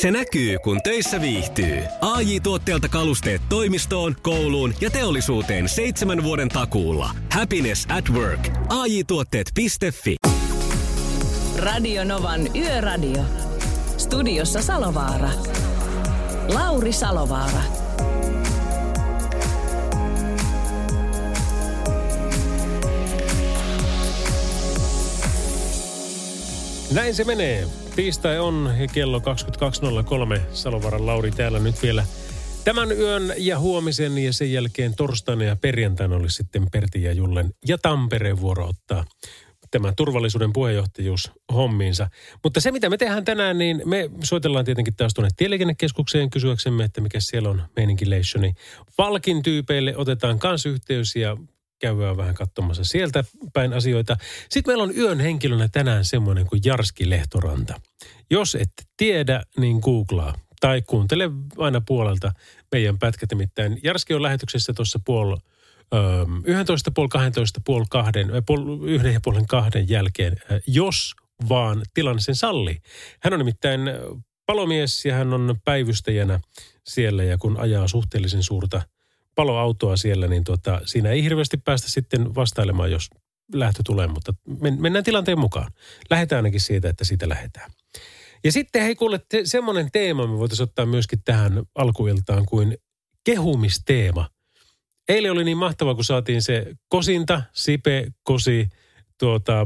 Se näkyy, kun töissä viihtyy. ai tuotteelta kalusteet toimistoon, kouluun ja teollisuuteen seitsemän vuoden takuulla. Happiness at work. ai tuotteetfi Radio Novan Yöradio. Studiossa Salovaara. Lauri Salovaara. Näin se menee. Tiistai on ja kello 22.03. Salovaran Lauri täällä nyt vielä tämän yön ja huomisen ja sen jälkeen torstaina ja perjantaina olisi sitten Pertti ja Jullen ja Tampereen vuoro ottaa tämä turvallisuuden puheenjohtajuus hommiinsa. Mutta se, mitä me tehdään tänään, niin me soitellaan tietenkin taas tuonne tieliikennekeskukseen kysyäksemme, että mikä siellä on meininki leissioni. Valkin tyypeille otetaan kanssa yhteys ja käydään vähän katsomassa sieltä päin asioita. Sitten meillä on yön henkilönä tänään semmoinen kuin Jarski Lehtoranta. Jos et tiedä, niin googlaa tai kuuntele aina puolelta meidän pätkät. Nimittäin Jarski on lähetyksessä tuossa puol 11, puoli 12, puoli kahden, puoli, yhden ja puolen kahden jälkeen, jos vaan tilanne sen salli. Hän on nimittäin palomies ja hän on päivystäjänä siellä ja kun ajaa suhteellisen suurta – paloautoa siellä, niin tuota, siinä ei hirveästi päästä sitten vastailemaan, jos lähtö tulee, mutta mennään tilanteen mukaan. Lähdetään ainakin siitä, että siitä lähdetään. Ja sitten hei kuule, te, semmoinen teema me voitaisiin ottaa myöskin tähän alkuiltaan kuin kehumisteema. Eilen oli niin mahtava, kun saatiin se Kosinta, Sipe, Kosi, tuota, ää,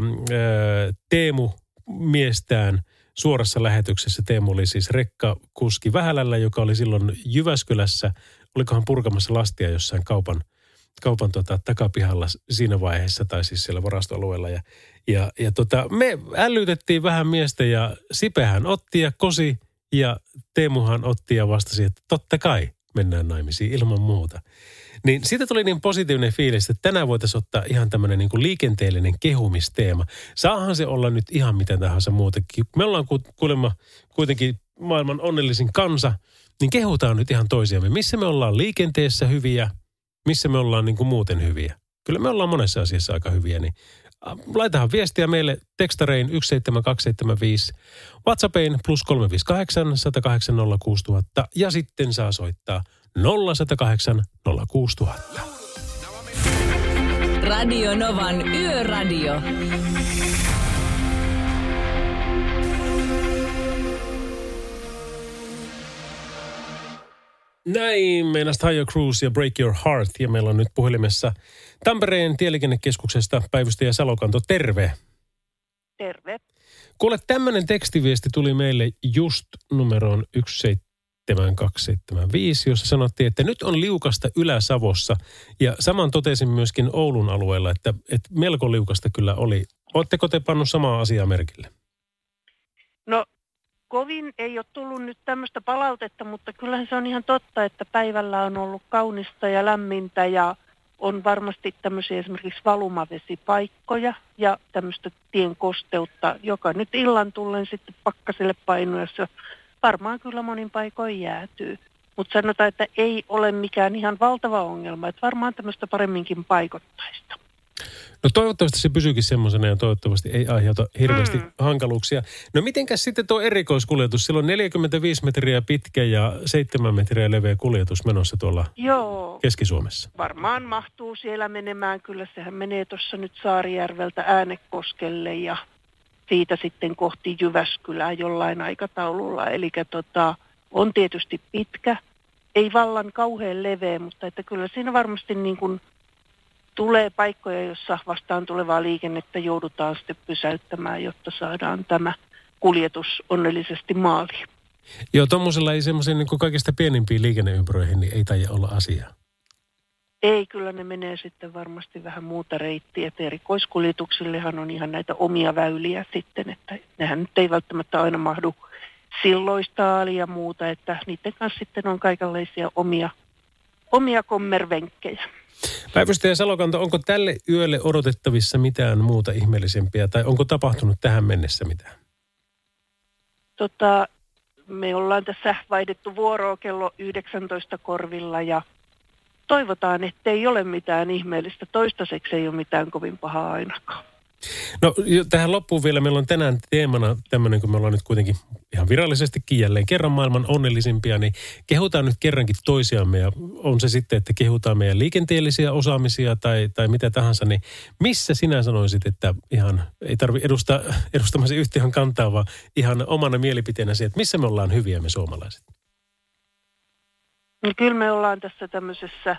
Teemu miestään suorassa lähetyksessä. Teemu oli siis rekkakuski Vähälällä, joka oli silloin Jyväskylässä – olikohan purkamassa lastia jossain kaupan, kaupan tota, takapihalla siinä vaiheessa tai siis siellä varastoalueella. Ja, ja, ja tota, me älytettiin vähän miestä ja Sipehän otti ja Kosi ja Teemuhan otti ja vastasi, että totta kai mennään naimisiin ilman muuta. Niin siitä tuli niin positiivinen fiilis, että tänään voitaisiin ottaa ihan tämmöinen niin liikenteellinen kehumisteema. Saahan se olla nyt ihan mitä tahansa muutakin. Me ollaan kuulemma kuitenkin maailman onnellisin kansa – niin kehutaan nyt ihan toisiamme. Missä me ollaan liikenteessä hyviä, missä me ollaan niin kuin muuten hyviä. Kyllä me ollaan monessa asiassa aika hyviä, niin laitahan viestiä meille tekstarein 17275, WhatsAppiin plus 358 108 06000 ja sitten saa soittaa 0108 06000. Radio Novan Yöradio. Näin, meinas Tire Cruise ja Break Your Heart. Ja meillä on nyt puhelimessa Tampereen tieliikennekeskuksesta päivystäjä Salokanto. Terve. Terve. Kuule, tämmöinen tekstiviesti tuli meille just numeroon 17275, jossa sanottiin, että nyt on liukasta Ylä-Savossa. Ja saman totesin myöskin Oulun alueella, että, että melko liukasta kyllä oli. Oletteko te pannut samaa asiaa merkille? No kovin ei ole tullut nyt tämmöistä palautetta, mutta kyllähän se on ihan totta, että päivällä on ollut kaunista ja lämmintä ja on varmasti tämmöisiä esimerkiksi valumavesipaikkoja ja tämmöistä tien kosteutta, joka nyt illan tullen sitten pakkaselle painuessa varmaan kyllä monin paikoin jäätyy. Mutta sanotaan, että ei ole mikään ihan valtava ongelma, että varmaan tämmöistä paremminkin paikottaista. No toivottavasti se pysyykin semmoisena ja toivottavasti ei aiheuta hirveästi mm. hankaluuksia. No mitenkäs sitten tuo erikoiskuljetus? Sillä on 45 metriä pitkä ja 7 metriä leveä kuljetus menossa tuolla Joo. Keski-Suomessa. Varmaan mahtuu siellä menemään. Kyllä sehän menee tuossa nyt Saarijärveltä Äänekoskelle ja siitä sitten kohti Jyväskylää jollain aikataululla. Eli tota, on tietysti pitkä, ei vallan kauhean leveä, mutta että kyllä siinä varmasti niin kuin – tulee paikkoja, jossa vastaan tulevaa liikennettä joudutaan sitten pysäyttämään, jotta saadaan tämä kuljetus onnellisesti maaliin. Joo, tuommoisella ei semmoisen niin kaikista pienimpiin liikenneympyröihin niin ei taida olla asiaa. Ei, kyllä ne menee sitten varmasti vähän muuta reittiä. Et erikoiskuljetuksillehan on ihan näitä omia väyliä sitten, että nehän nyt ei välttämättä aina mahdu silloista ja muuta, että niiden kanssa sitten on kaikenlaisia omia, omia kommervenkkejä. Päivystäjä Salokanto, onko tälle yölle odotettavissa mitään muuta ihmeellisempiä tai onko tapahtunut tähän mennessä mitään? Tota, me ollaan tässä vaihdettu vuoroa kello 19 korvilla ja toivotaan, että ei ole mitään ihmeellistä. Toistaiseksi ei ole mitään kovin pahaa ainakaan. No tähän loppuun vielä, meillä on tänään teemana tämmöinen, kun me ollaan nyt kuitenkin ihan virallisestikin jälleen kerran maailman onnellisimpia, niin kehutaan nyt kerrankin toisiamme ja on se sitten, että kehutaan meidän liikenteellisiä osaamisia tai, tai mitä tahansa, niin missä sinä sanoisit, että ihan ei tarvi edustaa, edustamasi yhtiön kantaa, vaan ihan omana mielipiteenä se, että missä me ollaan hyviä me suomalaiset? No kyllä me ollaan tässä tämmöisessä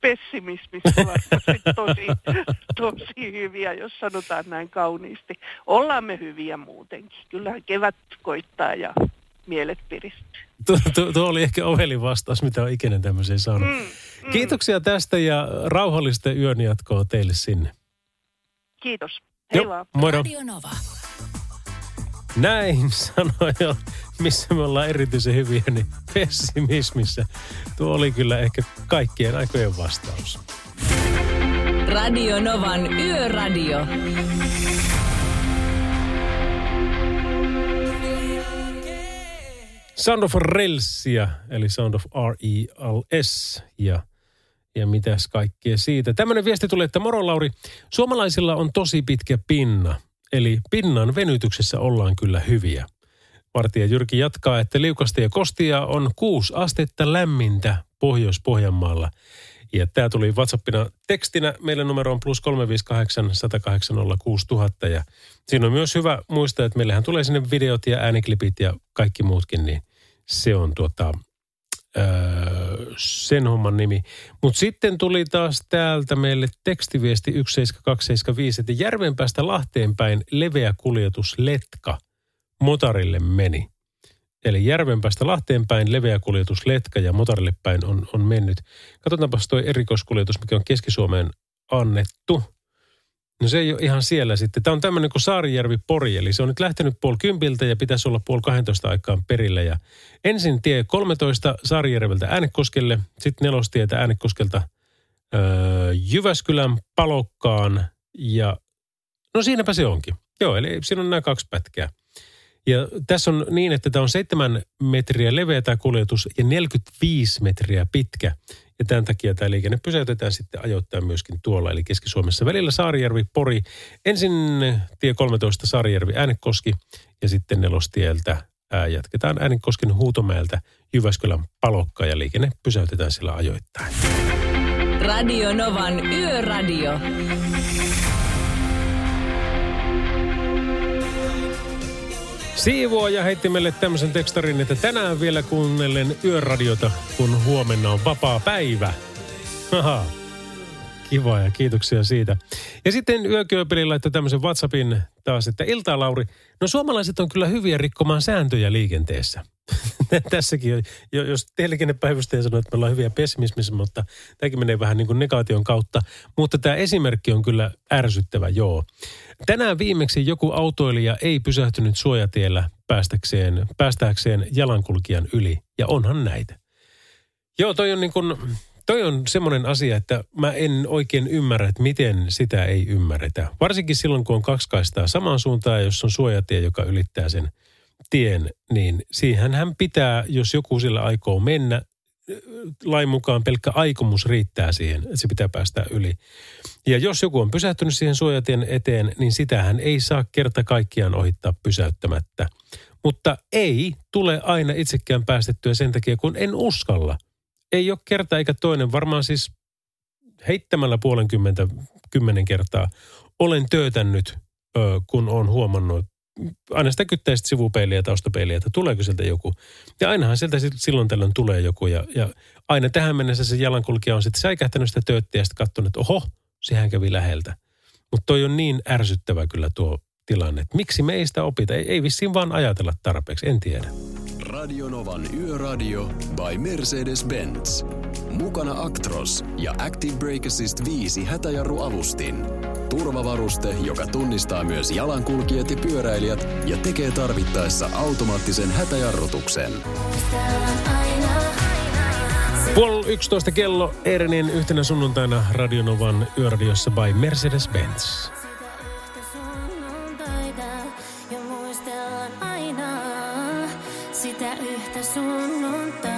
pessimismistä varmasti tosi, tosi hyviä, jos sanotaan näin kauniisti. Ollaan me hyviä muutenkin. Kyllähän kevät koittaa ja mielet piristyy. Tuo, tuo, tuo oli ehkä ovelin vastaus, mitä on ikinä tämmöiseen saanut. Mm, mm. Kiitoksia tästä ja rauhallista yön jatkoa teille sinne. Kiitos. Hei Joo, vaan. Moro. Radio Nova. Näin sanoi jo, missä me ollaan erityisen hyviä, niin pessimismissä. Tuo oli kyllä ehkä kaikkien aikojen vastaus. Radio Novan Yöradio. Sound of Relsia, eli Sound of R-E-L-S ja, ja mitäs kaikkea siitä. Tämmöinen viesti tuli, että moro Lauri, suomalaisilla on tosi pitkä pinna, eli pinnan venytyksessä ollaan kyllä hyviä. Vartija Jyrki jatkaa, että liukasta ja kostia on 6 astetta lämmintä Pohjois-Pohjanmaalla. Ja tämä tuli WhatsAppina tekstinä. Meidän numero on plus 358 108 6000. Ja siinä on myös hyvä muistaa, että meillähän tulee sinne videot ja ääniklipit ja kaikki muutkin, niin se on tuota, öö, sen homman nimi. Mutta sitten tuli taas täältä meille tekstiviesti 17275, että Järvenpäästä Lahteen päin leveä kuljetus Letka motarille meni. Eli Järvenpäästä Lahteen päin leveä kuljetus Letka ja motarille päin on, on mennyt. Katsotaanpas tuo erikoiskuljetus, mikä on Keski-Suomeen annettu. No se ei ole ihan siellä sitten. Tämä on tämmöinen kuin Saarijärvi-Pori, eli se on nyt lähtenyt puoli kympiltä ja pitäisi olla puoli 12 aikaan perillä. Ja ensin tie 13 Saarijärveltä Äänekoskelle, sitten nelostietä Äänekoskelta öö, Jyväskylän Palokkaan ja no siinäpä se onkin. Joo, eli siinä on nämä kaksi pätkää. Ja tässä on niin, että tämä on 7 metriä leveä tämä kuljetus ja 45 metriä pitkä. Ja tämän takia tämä liikenne pysäytetään sitten ajoittain myöskin tuolla, eli Keski-Suomessa. Välillä Saarijärvi, Pori, ensin tie 13 Saarijärvi, Äänekoski ja sitten nelostieltä ää, jatketaan Äänekosken Huutomäeltä Jyväskylän Palokka ja liikenne pysäytetään sillä ajoittain. Radio Novan Yöradio. Siivoaja heitti meille tämmöisen tekstarin, että tänään vielä kuunnellen yöradiota, kun huomenna on vapaa päivä. Haha. Kiva ja kiitoksia siitä. Ja sitten yökyöpeli laittoi tämmöisen WhatsAppin taas, että iltaa Lauri, no suomalaiset on kyllä hyviä rikkomaan sääntöjä liikenteessä. Tässäkin, jo, jos liikennepäivystäjä sanoo, että me ollaan hyviä pessimismissä, mutta tämäkin menee vähän niin kuin negaation kautta. Mutta tämä esimerkki on kyllä ärsyttävä, joo. Tänään viimeksi joku autoilija ei pysähtynyt suojatiellä päästäkseen, päästääkseen jalankulkijan yli, ja onhan näitä. Joo, toi on niin kuin, toi on semmoinen asia, että mä en oikein ymmärrä, että miten sitä ei ymmärretä. Varsinkin silloin, kun on kaksi kaistaa samaan suuntaan, jos on suojatie, joka ylittää sen tien, niin siihen hän pitää, jos joku sillä aikoo mennä, lain mukaan pelkkä aikomus riittää siihen, että se pitää päästä yli. Ja jos joku on pysähtynyt siihen suojatien eteen, niin sitähän ei saa kerta kaikkiaan ohittaa pysäyttämättä. Mutta ei tule aina itsekään päästettyä sen takia, kun en uskalla. Ei ole kerta eikä toinen, varmaan siis heittämällä puolenkymmentä kymmenen kertaa olen töötännyt, kun on huomannut, aina sitä kyttää sitten sivupeiliä ja taustapeiliä, että tuleeko sieltä joku. Ja ainahan sieltä silloin tällöin tulee joku. Ja, ja aina tähän mennessä se jalankulkija on sitten säikähtänyt sitä tööttiä ja sitten katsonut, että oho, sehän kävi läheltä. Mutta toi on niin ärsyttävä kyllä tuo tilanne. Että miksi me ei sitä opita? Ei, ei vissiin vaan ajatella tarpeeksi, en tiedä. Radionovan Yöradio by Mercedes-Benz. Mukana Actros ja Active Brake Assist 5 hätäjarruavustin. Turvavaruste, joka tunnistaa myös jalankulkijat ja pyöräilijät ja tekee tarvittaessa automaattisen hätäjarrutuksen. Puoli 11 kello Eerinin yhtenä sunnuntaina Radionovan yöradiossa by Mercedes-Benz. ja muistellaan aina sitä yhtä sunnuntaita.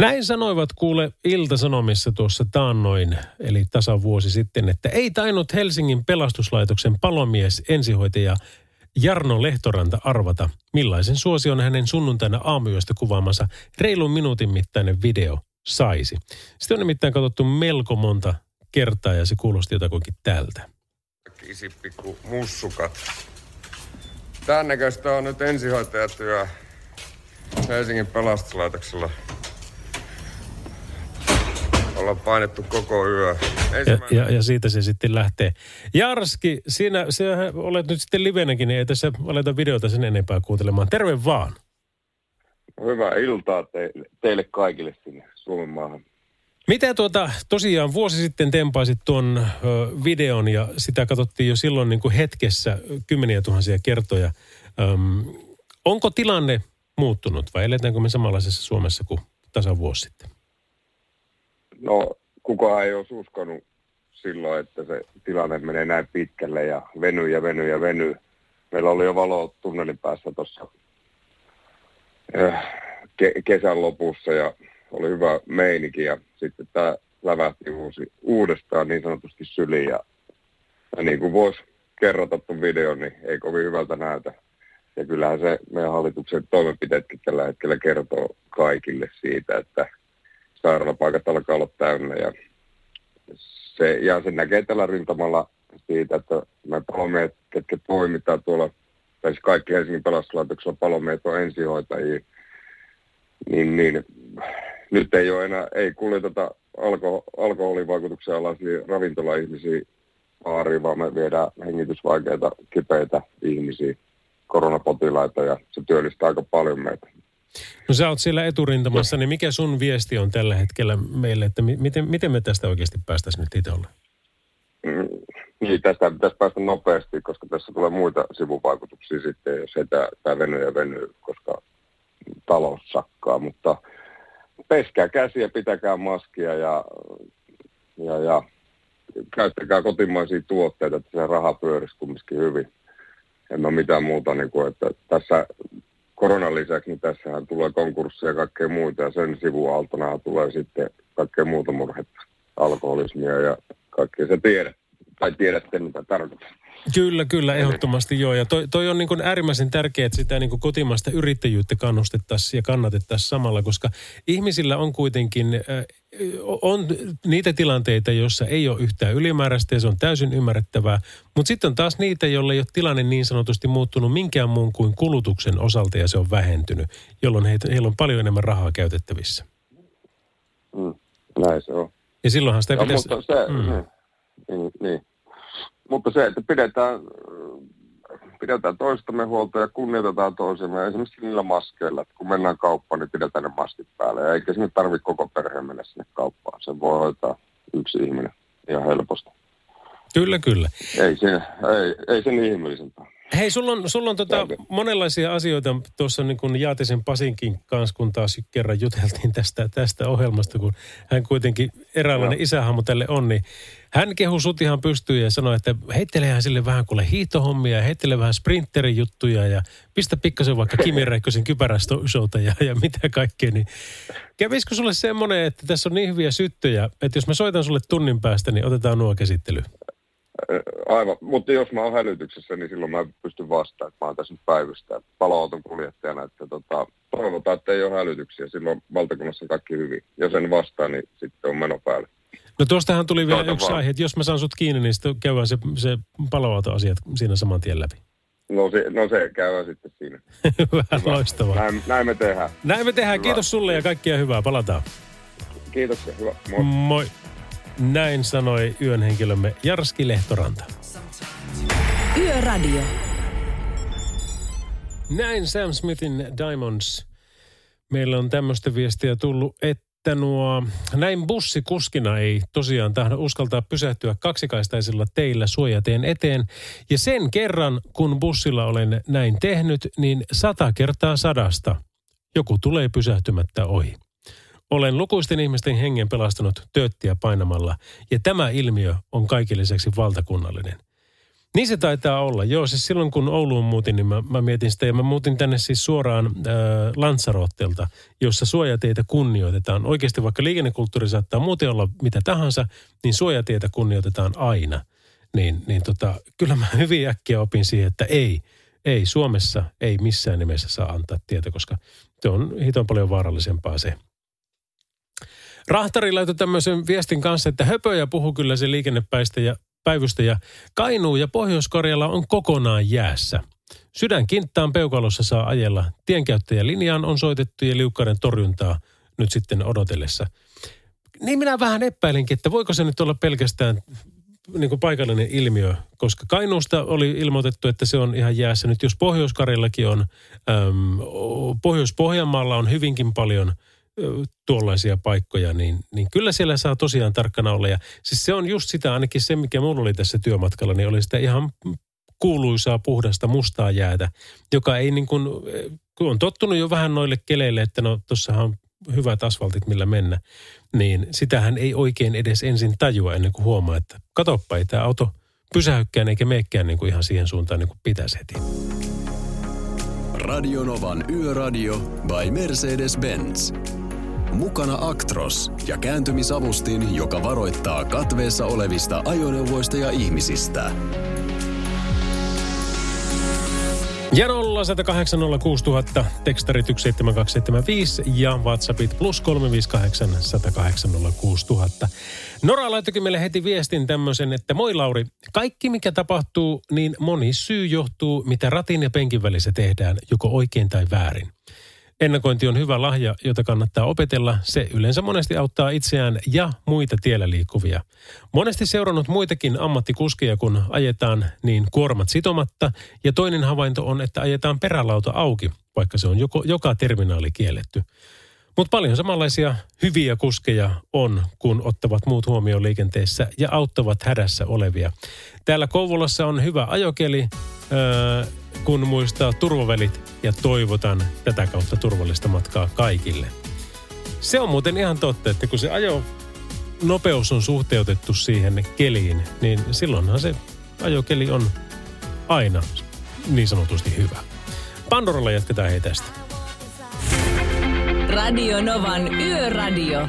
Näin sanoivat kuule Ilta-Sanomissa tuossa taannoin, eli tasan vuosi sitten, että ei tainnut Helsingin pelastuslaitoksen palomies ensihoitaja Jarno Lehtoranta arvata, millaisen suosion hänen sunnuntaina aamuyöstä kuvaamansa reilun minuutin mittainen video saisi. Sitä on nimittäin katsottu melko monta kertaa ja se kuulosti jotakuinkin tältä. Kisipikku mussukat. Tän näköistä on nyt ensihoitajatyö Helsingin pelastuslaitoksella. Ollaan painettu koko yö. Ja, Ensimmäinen... ja, ja siitä se sitten lähtee. Jarski, sinä, sinä olet nyt sitten livenäkin, niin ei tässä aleta videota sen enempää kuuntelemaan. Terve vaan. Hyvää iltaa teille, teille kaikille sinne Suomen maahan. Mitä tuota, tosiaan vuosi sitten tempaisit tuon ö, videon ja sitä katsottiin jo silloin niin kuin hetkessä kymmeniä tuhansia kertoja. Öm, onko tilanne muuttunut vai eletäänkö me samanlaisessa Suomessa kuin tasan vuosi sitten? No, kukaan ei olisi uskonut silloin, että se tilanne menee näin pitkälle ja venyy ja venyy ja venyy. Meillä oli jo valo tunnelin päässä tuossa ke- kesän lopussa ja oli hyvä meininki ja sitten tämä lävähti uusi, uudestaan niin sanotusti syliin ja, ja niin kuin voisi kerrota tuon videon, niin ei kovin hyvältä näytä. Ja kyllähän se meidän hallituksen toimenpiteetkin tällä hetkellä kertoo kaikille siitä, että sairaalapaikat alkaa olla täynnä ja se, ja se näkee tällä rintamalla siitä, että me palomiehet, ketkä toimitaan tuolla, tai siis kaikki Helsingin pelastuslaitoksella palomiehet on ensihoitajia, niin, niin nyt ei ole enää, ei kuljeteta alko, alkoholivaikutuksen alaisia ravintolaihmisiä baariin, vaan me viedään hengitysvaikeita, kipeitä ihmisiä, koronapotilaita ja se työllistää aika paljon meitä. No sä oot siellä eturintamassa, niin mikä sun viesti on tällä hetkellä meille, että mi- miten, miten me tästä oikeasti päästäisiin nyt itse olleen? Mm, Niin, tästä pitäisi päästä nopeasti, koska tässä tulee muita sivuvaikutuksia sitten, jos tämä venyy ja venyy, koska talous sakkaa. Mutta peskää käsiä, pitäkää maskia ja, ja, ja käyttäkää kotimaisia tuotteita, että se raha pyörisi kumminkin hyvin. En ole mitään muuta, niin kuin, että tässä koronan lisäksi, niin tässähän tulee konkursseja ja kaikkea muuta, ja sen sivualtona tulee sitten kaikkea muuta murhetta, alkoholismia ja kaikkea. Se tiedät, tai tiedätte, mitä tarkoitan. Kyllä, kyllä, ehdottomasti joo. Ja toi, toi on niin kuin äärimmäisen tärkeää, että sitä niin kuin kotimaista yrittäjyyttä kannustettaisiin ja kannatettaisiin samalla, koska ihmisillä on kuitenkin, äh, on niitä tilanteita, joissa ei ole yhtään ylimääräistä ja se on täysin ymmärrettävää. Mutta sitten on taas niitä, joilla ei ole tilanne niin sanotusti muuttunut minkään muun kuin kulutuksen osalta ja se on vähentynyt, jolloin heitä, heillä on paljon enemmän rahaa käytettävissä. Mm, näin se on. Ja silloinhan sitä Ja, pitäisi... mutta se, Mm. niin, niin. Mutta se, että pidetään, pidetään toistamme huolta ja kunnioitetaan toisemme. Esimerkiksi niillä maskeilla, että kun mennään kauppaan, niin pidetään ne maskit päälle. Ja eikä sinne tarvitse koko perheen mennä sinne kauppaan. Sen voi hoitaa yksi ihminen ihan helposti. Kyllä, kyllä. Ei, se, ei, ei sen ihmeellisempää. Hei, sulla on, sulla on tota monenlaisia asioita tuossa niin kuin Jaatisen Pasinkin kanssa, kun taas kerran juteltiin tästä, tästä ohjelmasta, kun hän kuitenkin eräänlainen isähahmo tälle on, niin hän kehui sut ihan pystyyn ja sanoi, että heittelehän sille vähän kuule hiihtohommia ja heittele vähän sprinterin juttuja ja pistä pikkasen vaikka Kimi Räikkösen kypäräshowta ja, ja mitä kaikkea. Niin kävisikö sulle semmoinen, että tässä on niin hyviä syttöjä, että jos mä soitan sulle tunnin päästä, niin otetaan nuo käsittely. Aivan, mutta jos mä oon hälytyksessä, niin silloin mä pystyn vastaamaan, että mä oon tässä nyt päivystä paloauton kuljettajana, että tota, toivotaan, että ei ole hälytyksiä, silloin valtakunnassa kaikki hyvin. Jos en vastaa, niin sitten on meno päälle. No tuostahan tuli vielä Soita yksi vaan. aihe, että jos mä saan sut kiinni, niin sitten käydään se, se paloautoasiat siinä saman tien läpi. No se, no se käy sitten siinä. Vähän loistavaa. Näin, näin me tehdään. Näin me tehdään. Hyvä. Kiitos sulle ja kaikkia hyvää. Palataan. Kiitoksia, hyvä. Moi. Moi. Näin sanoi yön henkilömme Jarski Lehtoranta. Yöradio. Näin Sam Smithin Diamonds. Meillä on tämmöistä viestiä tullut, että nuo, näin bussikuskina ei tosiaan tahdo uskaltaa pysähtyä kaksikaistaisilla teillä suojateen eteen. Ja sen kerran, kun bussilla olen näin tehnyt, niin sata kertaa sadasta joku tulee pysähtymättä ohi. Olen lukuisten ihmisten hengen pelastanut tööttiä painamalla, ja tämä ilmiö on kaiken lisäksi valtakunnallinen. Niin se taitaa olla. Joo, siis silloin kun Ouluun muutin, niin mä, mä mietin sitä. Ja mä muutin tänne siis suoraan äh, Lanzarottelta, jossa suojateitä kunnioitetaan. Oikeasti vaikka liikennekulttuuri saattaa muuten olla mitä tahansa, niin suojateitä kunnioitetaan aina. Niin, niin tota, kyllä mä hyvin äkkiä opin siihen, että ei, ei Suomessa ei missään nimessä saa antaa tietä, koska se on hiton paljon vaarallisempaa se. Rahtari laittoi tämmöisen viestin kanssa, että höpöjä puhuu kyllä se liikennepäistä ja päivystä ja Kainuu ja Pohjois-Karjala on kokonaan jäässä. Sydän kinttaan peukalossa saa ajella. Tienkäyttäjälinjaan on soitettu ja liukkaiden torjuntaa nyt sitten odotellessa. Niin minä vähän epäilinkin, että voiko se nyt olla pelkästään niin kuin paikallinen ilmiö, koska Kainuusta oli ilmoitettu, että se on ihan jäässä. Nyt jos pohjois on, äm, Pohjois-Pohjanmaalla on hyvinkin paljon – tuollaisia paikkoja, niin, niin kyllä siellä saa tosiaan tarkkana olla. Ja siis se on just sitä, ainakin se, mikä mulla oli tässä työmatkalla, niin oli sitä ihan kuuluisaa puhdasta mustaa jäätä, joka ei niin kuin, kun on tottunut jo vähän noille keleille, että no tossahan on hyvät asfaltit, millä mennä, niin sitähän ei oikein edes ensin tajua ennen kuin huomaa, että katoppa, ei tämä auto pysähykkään eikä meekään niin kuin ihan siihen suuntaan niin kuin pitäisi heti. Radionovan Yöradio by Mercedes-Benz. Mukana Actros ja kääntymisavustin, joka varoittaa katveessa olevista ajoneuvoista ja ihmisistä. Ja 0806000, tekstarit 17275 ja WhatsAppit plus 358 1806000. Nora laittokin meille heti viestin tämmöisen, että moi Lauri, kaikki mikä tapahtuu, niin moni syy johtuu, mitä ratin ja penkin välissä tehdään, joko oikein tai väärin. Ennakointi on hyvä lahja, jota kannattaa opetella. Se yleensä monesti auttaa itseään ja muita tiellä liikkuvia. Monesti seurannut muitakin ammattikuskeja, kun ajetaan niin kuormat sitomatta. Ja toinen havainto on, että ajetaan perälauta auki, vaikka se on joko, joka terminaali kielletty. Mutta paljon samanlaisia hyviä kuskeja on, kun ottavat muut huomioon liikenteessä ja auttavat hädässä olevia. Täällä Kouvolassa on hyvä ajokeli. Öö, kun muistaa turvavälit ja toivotan tätä kautta turvallista matkaa kaikille. Se on muuten ihan totta, että kun se ajo nopeus on suhteutettu siihen keliin, niin silloinhan se ajokeli on aina niin sanotusti hyvä. Pandoralla jatketaan hei tästä. Radio Novan Yöradio.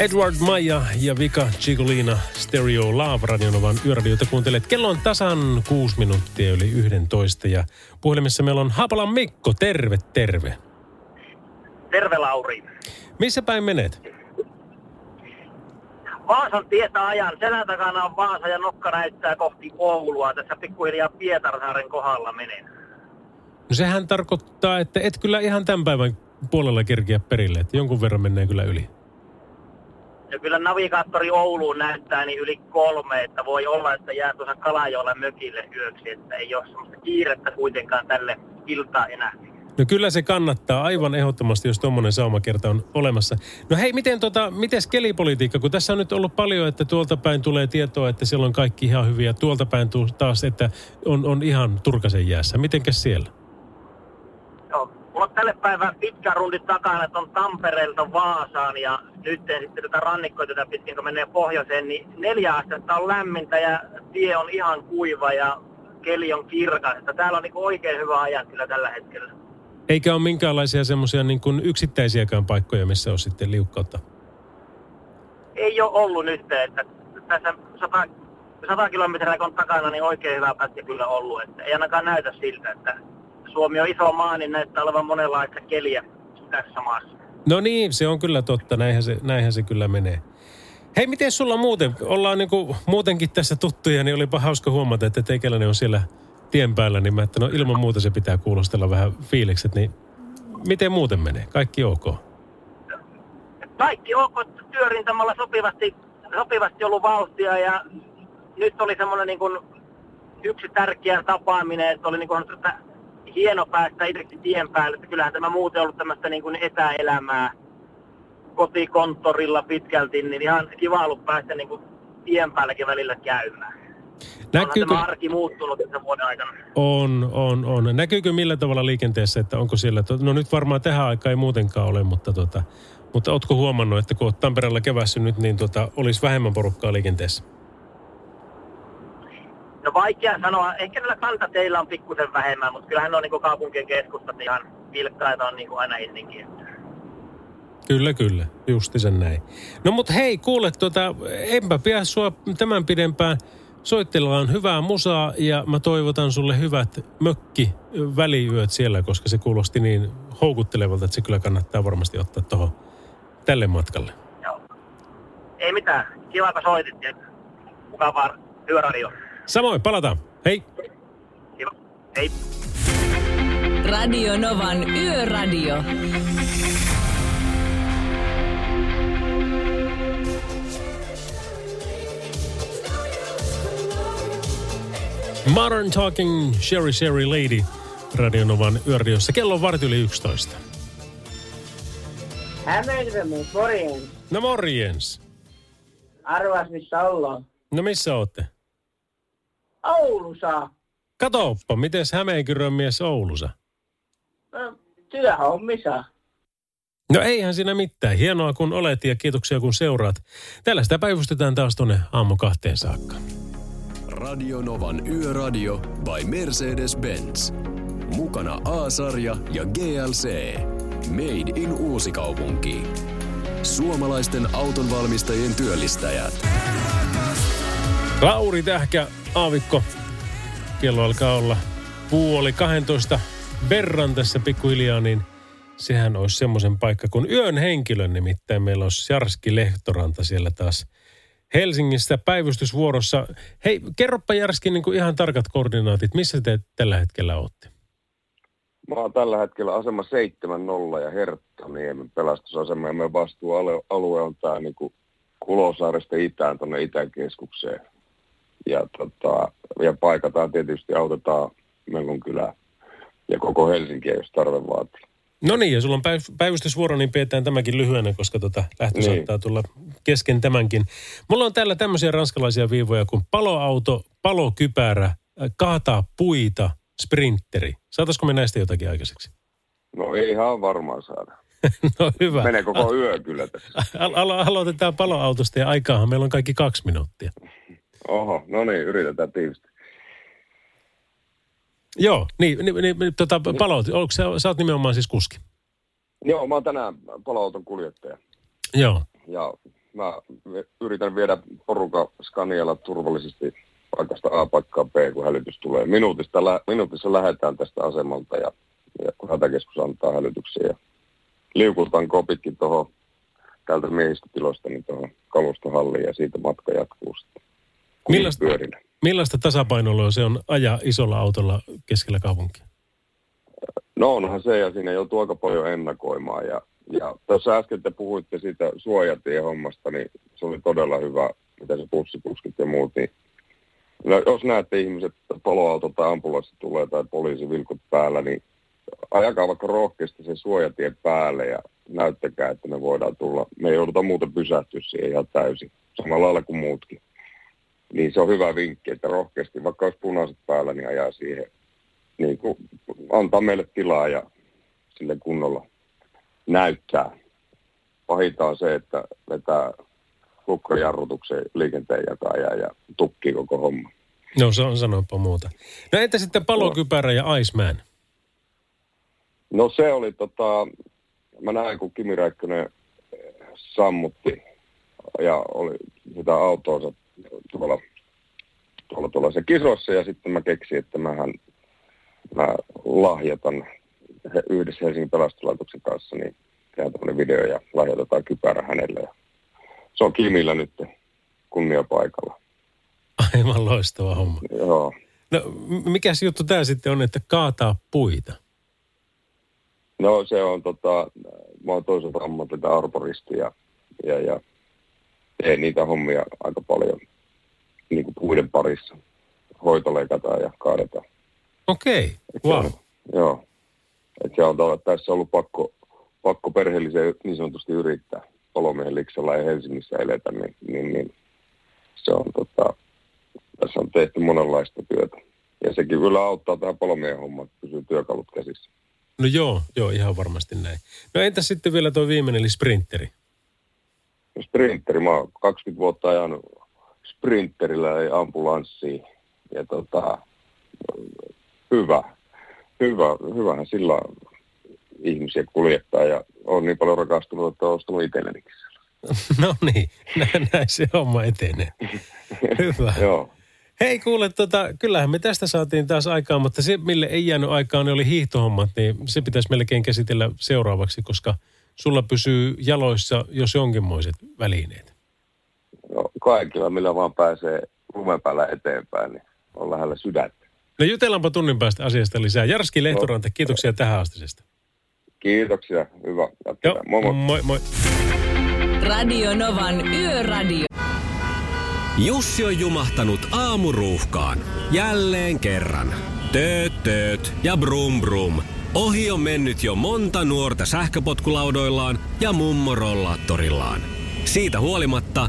Edward Maja ja Vika Chigolina Stereo Love Radionovan yöradioita kuuntelet. Kello on tasan kuusi minuuttia yli 11 ja puhelimessa meillä on Haapalan Mikko. Terve, terve. Terve Lauri. Missä päin menet? Vaasan tietä ajan. Selän takana on Vaasa ja nokka näyttää kohti Oulua. Tässä pikkuhiljaa Pietarsaaren kohdalla menen. No sehän tarkoittaa, että et kyllä ihan tämän päivän puolella kerkiä perille. Että jonkun verran menee kyllä yli. Ja kyllä navigaattori Ouluun näyttää niin yli kolme, että voi olla, että jää tuossa Kalajoella mökille yöksi, että ei ole semmoista kiirettä kuitenkaan tälle iltaa enää. No kyllä se kannattaa aivan ehdottomasti, jos tuommoinen saumakerta on olemassa. No hei, miten tota, mites kelipolitiikka, kun tässä on nyt ollut paljon, että tuolta päin tulee tietoa, että siellä on kaikki ihan hyviä, tuolta päin taas, että on, on ihan turkasen jäässä. Mitenkäs siellä? Mulla on tälle päivään pitkä rundi takana, että on Tampereelta Vaasaan ja nyt sitten tätä rannikkoa tätä pitkin, kun menee pohjoiseen, niin neljä astetta on lämmintä ja tie on ihan kuiva ja keli on kirkas. Että täällä on niin oikein hyvä ajan kyllä tällä hetkellä. Eikä ole minkäänlaisia semmoisia niin yksittäisiäkään paikkoja, missä on sitten liukkautta? Ei ole ollut nyt, että tässä 100, 100 kilometriä kun takana, niin oikein hyvä pätkä kyllä ollut. Että ei ainakaan näytä siltä, että Suomi on iso maa, niin näyttää olevan monenlaista keliä tässä maassa. No niin, se on kyllä totta. Näinhän se, näinhän se kyllä menee. Hei, miten sulla muuten? Ollaan niinku muutenkin tässä tuttuja, niin olipa hauska huomata, että teikäläinen on siellä tien päällä, niin mä että no ilman muuta se pitää kuulostella vähän fiilikset, niin miten muuten menee? Kaikki ok? Kaikki ok, työrintamalla sopivasti, sopivasti ollut vauhtia ja nyt oli semmoinen niin kuin yksi tärkeä tapaaminen, että oli niin kuin, että hieno päästä itsekin tien päälle, että kyllähän tämä muuten ollut tämmöistä niin kuin etäelämää kotikonttorilla pitkälti, niin ihan kiva ollut päästä niin kuin tien päälläkin välillä käymään. Näkyykö, tämä arki muuttunut tämän vuoden aikana. on, on, on. Näkyykö millä tavalla liikenteessä, että onko siellä, no nyt varmaan tähän aikaan ei muutenkaan ole, mutta, tota, mutta ootko huomannut, että kun oot Tampereella kevässä nyt, niin tota, olisi vähemmän porukkaa liikenteessä? No vaikea sanoa. Ehkä näillä kantateillä on pikkusen vähemmän, mutta kyllähän ne on niin kaupunkien keskustat ihan vilkkaita on niin kuin aina ennenkin. Kyllä, kyllä. Justi sen näin. No mutta hei, kuule, tuota, enpä pidä sua tämän pidempään. Soittellaan hyvää musaa ja mä toivotan sulle hyvät mökki väliyöt siellä, koska se kuulosti niin houkuttelevalta, että se kyllä kannattaa varmasti ottaa tuohon tälle matkalle. Joo. Ei mitään. Kiva, kun soitit. ja Mukavaa yöradio. Samoin, palataan. Hei! Kiva. Hei. Radio Novan Yöradio. Modern Talking Sherry Sherry Lady Radionovan yöradiossa. Kello on varti yli 11. Hämeenkremys, morjens. No morjens. Arvas, missä ollaan. No missä ootte? Oulussa. Katoppa, miten Hämeenkyrön mies Oulussa? No, työhommissa. No eihän siinä mitään. Hienoa kun olet ja kiitoksia kun seuraat. Täällä sitä päivystetään taas tuonne aamu kahteen saakka. Radio Novan Yöradio by Mercedes-Benz. Mukana A-sarja ja GLC. Made in Uusikaupunki. Suomalaisten autonvalmistajien työllistäjät. Lauri Tähkä, Aavikko. Kello alkaa olla puoli 12 verran tässä pikkuhiljaa, niin sehän olisi semmoisen paikka kuin yön henkilön. Nimittäin meillä olisi Jarski Lehtoranta siellä taas Helsingistä päivystysvuorossa. Hei, kerropa Jarski niin kuin ihan tarkat koordinaatit. Missä te tällä hetkellä olette? Mä oon tällä hetkellä asema 7-0 ja Herttaniemen pelastusasema ja meidän vastuualue on tää niin Kulosaaresta itään tuonne Itäkeskukseen. Ja, tota, ja paikataan tietysti, autetaan Melkon kylää ja koko Helsinkiä, jos tarve vaatii. No niin, ja sulla on päiv- päivystysvuoro, niin pidetään tämäkin lyhyenä, koska tota lähtö Niin. saattaa tulla kesken tämänkin. Mulla on täällä tämmöisiä ranskalaisia viivoja kuin paloauto, palokypärä, äh, kaataa puita, sprinteri. Saataisiko me näistä jotakin aikaiseksi? No ei ihan varmaan saada. No hyvä. Menee koko yö kyllä tässä. Al- al- aloitetaan paloautosta ja aikaahan meillä on kaikki kaksi minuuttia. Oho, no niin, yritetään tiivistää. Joo, niin, niin, niin tota, palo, onko sä, sä oot nimenomaan siis kuski? Joo, mä oon tänään paloauton kuljettaja. Joo. Ja mä yritän viedä porukka Scanialla turvallisesti paikasta A paikkaan B, kun hälytys tulee. Minuutista, minuutissa lähdetään tästä asemalta ja, ja kun hätäkeskus antaa hälytyksen ja liukutaan kopitkin tuohon täältä miehistötiloista niin tuohon kalustohalliin ja siitä matka jatkuu sitten. Millaista- Pyörillä. Millaista tasapainoilua se on ajaa isolla autolla keskellä kaupunkia? No onhan se ja siinä joutuu aika paljon ennakoimaan. Ja, ja tuossa äsken te puhuitte siitä suojatiehommasta, niin se oli todella hyvä, mitä se bussipuskit ja muut. Niin, no, jos näette ihmiset, että paloauto tai ambulanssi tulee tai poliisi vilkut päällä, niin ajakaa vaikka rohkeasti sen suojatien päälle ja näyttäkää, että me voidaan tulla. Me ei jouduta muuten pysähtyä siihen ihan täysin, samalla lailla kuin muutkin. Niin se on hyvä vinkki, että rohkeasti, vaikka olisi punaiset päällä, niin ajaa siihen niin kuin antaa meille tilaa ja sille kunnolla näyttää. Pahinta on se, että vetää lukkojarrutuksen liikenteen jakaja ja tukkii koko homma. No se on sanoipa muuta. No entä sitten palokypärä ja Iceman? No se oli tota, mä näin kun Kimi Räikkönen sammutti ja oli sitä autoonsa tuolla, tuolla, tuolla se kisossa ja sitten mä keksin, että mähän mä lahjoitan he, yhdessä Helsingin pelastuslaitoksen kanssa, niin tehdään tämmöinen video ja lahjoitetaan kypärä hänelle. Ja se on Kimillä nyt kunniapaikalla. Aivan loistava homma. Joo. No mikäs juttu tämä sitten on, että kaataa puita? No se on tota, mä oon toisaalta ammatilta arboristi ja, ja, ja teen niitä hommia aika paljon niin kuin puiden parissa. Hoito leikataan ja kaadetaan. Okei, se wow. on- Joo. Et se on tässä ollut pakko, pakko perheellisen niin sanotusti yrittää. Palomiehen liksalla ja Helsingissä eletä, niin, niin, niin se on tota, tässä on tehty monenlaista työtä. Ja sekin kyllä auttaa tähän palomiehen hommaan, että pysyy työkalut käsissä. No joo, joo, ihan varmasti näin. No entäs sitten vielä tuo viimeinen, eli sprinteri? Sprinteri, mä oon 20 vuotta ajanut sprinterillä ja ambulanssiin. Ja tota, hyvä, hyvä, hyvähän sillä ihmisiä kuljettaa ja on niin paljon rakastunut, että on ostanut itsellenikin No niin, näin, näin se homma etenee. Hyvä. Joo. Hei kuule, tota, kyllähän me tästä saatiin taas aikaa, mutta se, mille ei jäänyt aikaa, ne oli hiihtohommat, niin se pitäisi melkein käsitellä seuraavaksi, koska sulla pysyy jaloissa jos jonkinmoiset välineet. No, kaikilla, millä vaan pääsee lumen päällä eteenpäin, niin on lähellä sydäntä. No jutellaanpa tunnin päästä asiasta lisää. Jarski Lehtoranta, kiitoksia tähän astisesta. Kiitoksia, hyvä. Joo. Moi moi. moi moi. Radio Novan Yöradio. Jussi on jumahtanut aamuruuhkaan. Jälleen kerran. Tööt, tööt ja brum brum. Ohi on mennyt jo monta nuorta sähköpotkulaudoillaan ja mummorollaattorillaan. Siitä huolimatta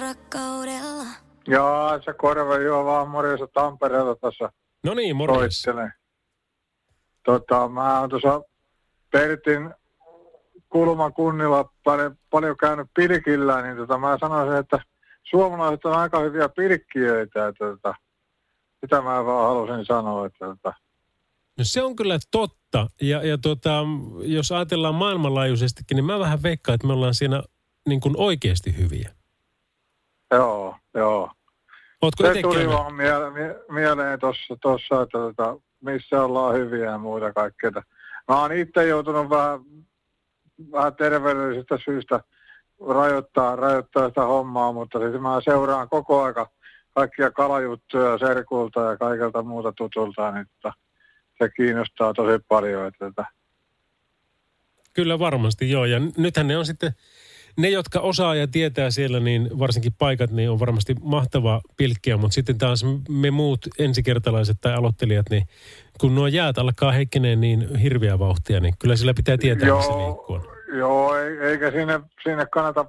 Rakkaudella. Joo, se korva juo vaan morjessa Tampereelta tässä No niin, morjens. soittelen. Tota, mä oon tuossa Pertin kulmakunnilla paljon, paljon käynyt pilkillä, niin tota, mä sanoisin, että suomalaiset on aika hyviä pilkkiöitä. Että, tota, sitä mä vaan halusin sanoa, että tota, No se on kyllä totta. Ja, ja tota, jos ajatellaan maailmanlaajuisestikin, niin mä vähän veikkaan, että me ollaan siinä niin kuin oikeasti hyviä. joo, joo. Ootko Se tuli käynyt? vaan mie- mie- mieleen tuossa, tossa, että tota, missä ollaan hyviä ja muuta kaikkea. Mä oon itse joutunut vähän, vähän terveydellisistä syistä rajoittaa, rajoittaa sitä hommaa, mutta siis mä seuraan koko aika kaikkia kalajuttuja serkulta ja kaikelta muuta tutulta, niin tota, se kiinnostaa tosi paljon. Että, tota, Kyllä varmasti, joo. Ja nythän ne on sitten, ne jotka osaa ja tietää siellä, niin varsinkin paikat, niin on varmasti mahtavaa pilkkiä. Mutta sitten taas me muut ensikertalaiset tai aloittelijat, niin kun nuo jäät alkaa heikkeneen niin hirviä vauhtia, niin kyllä sillä pitää tietää, missä liikkuu. Joo, ei- eikä sinne, sinne kannata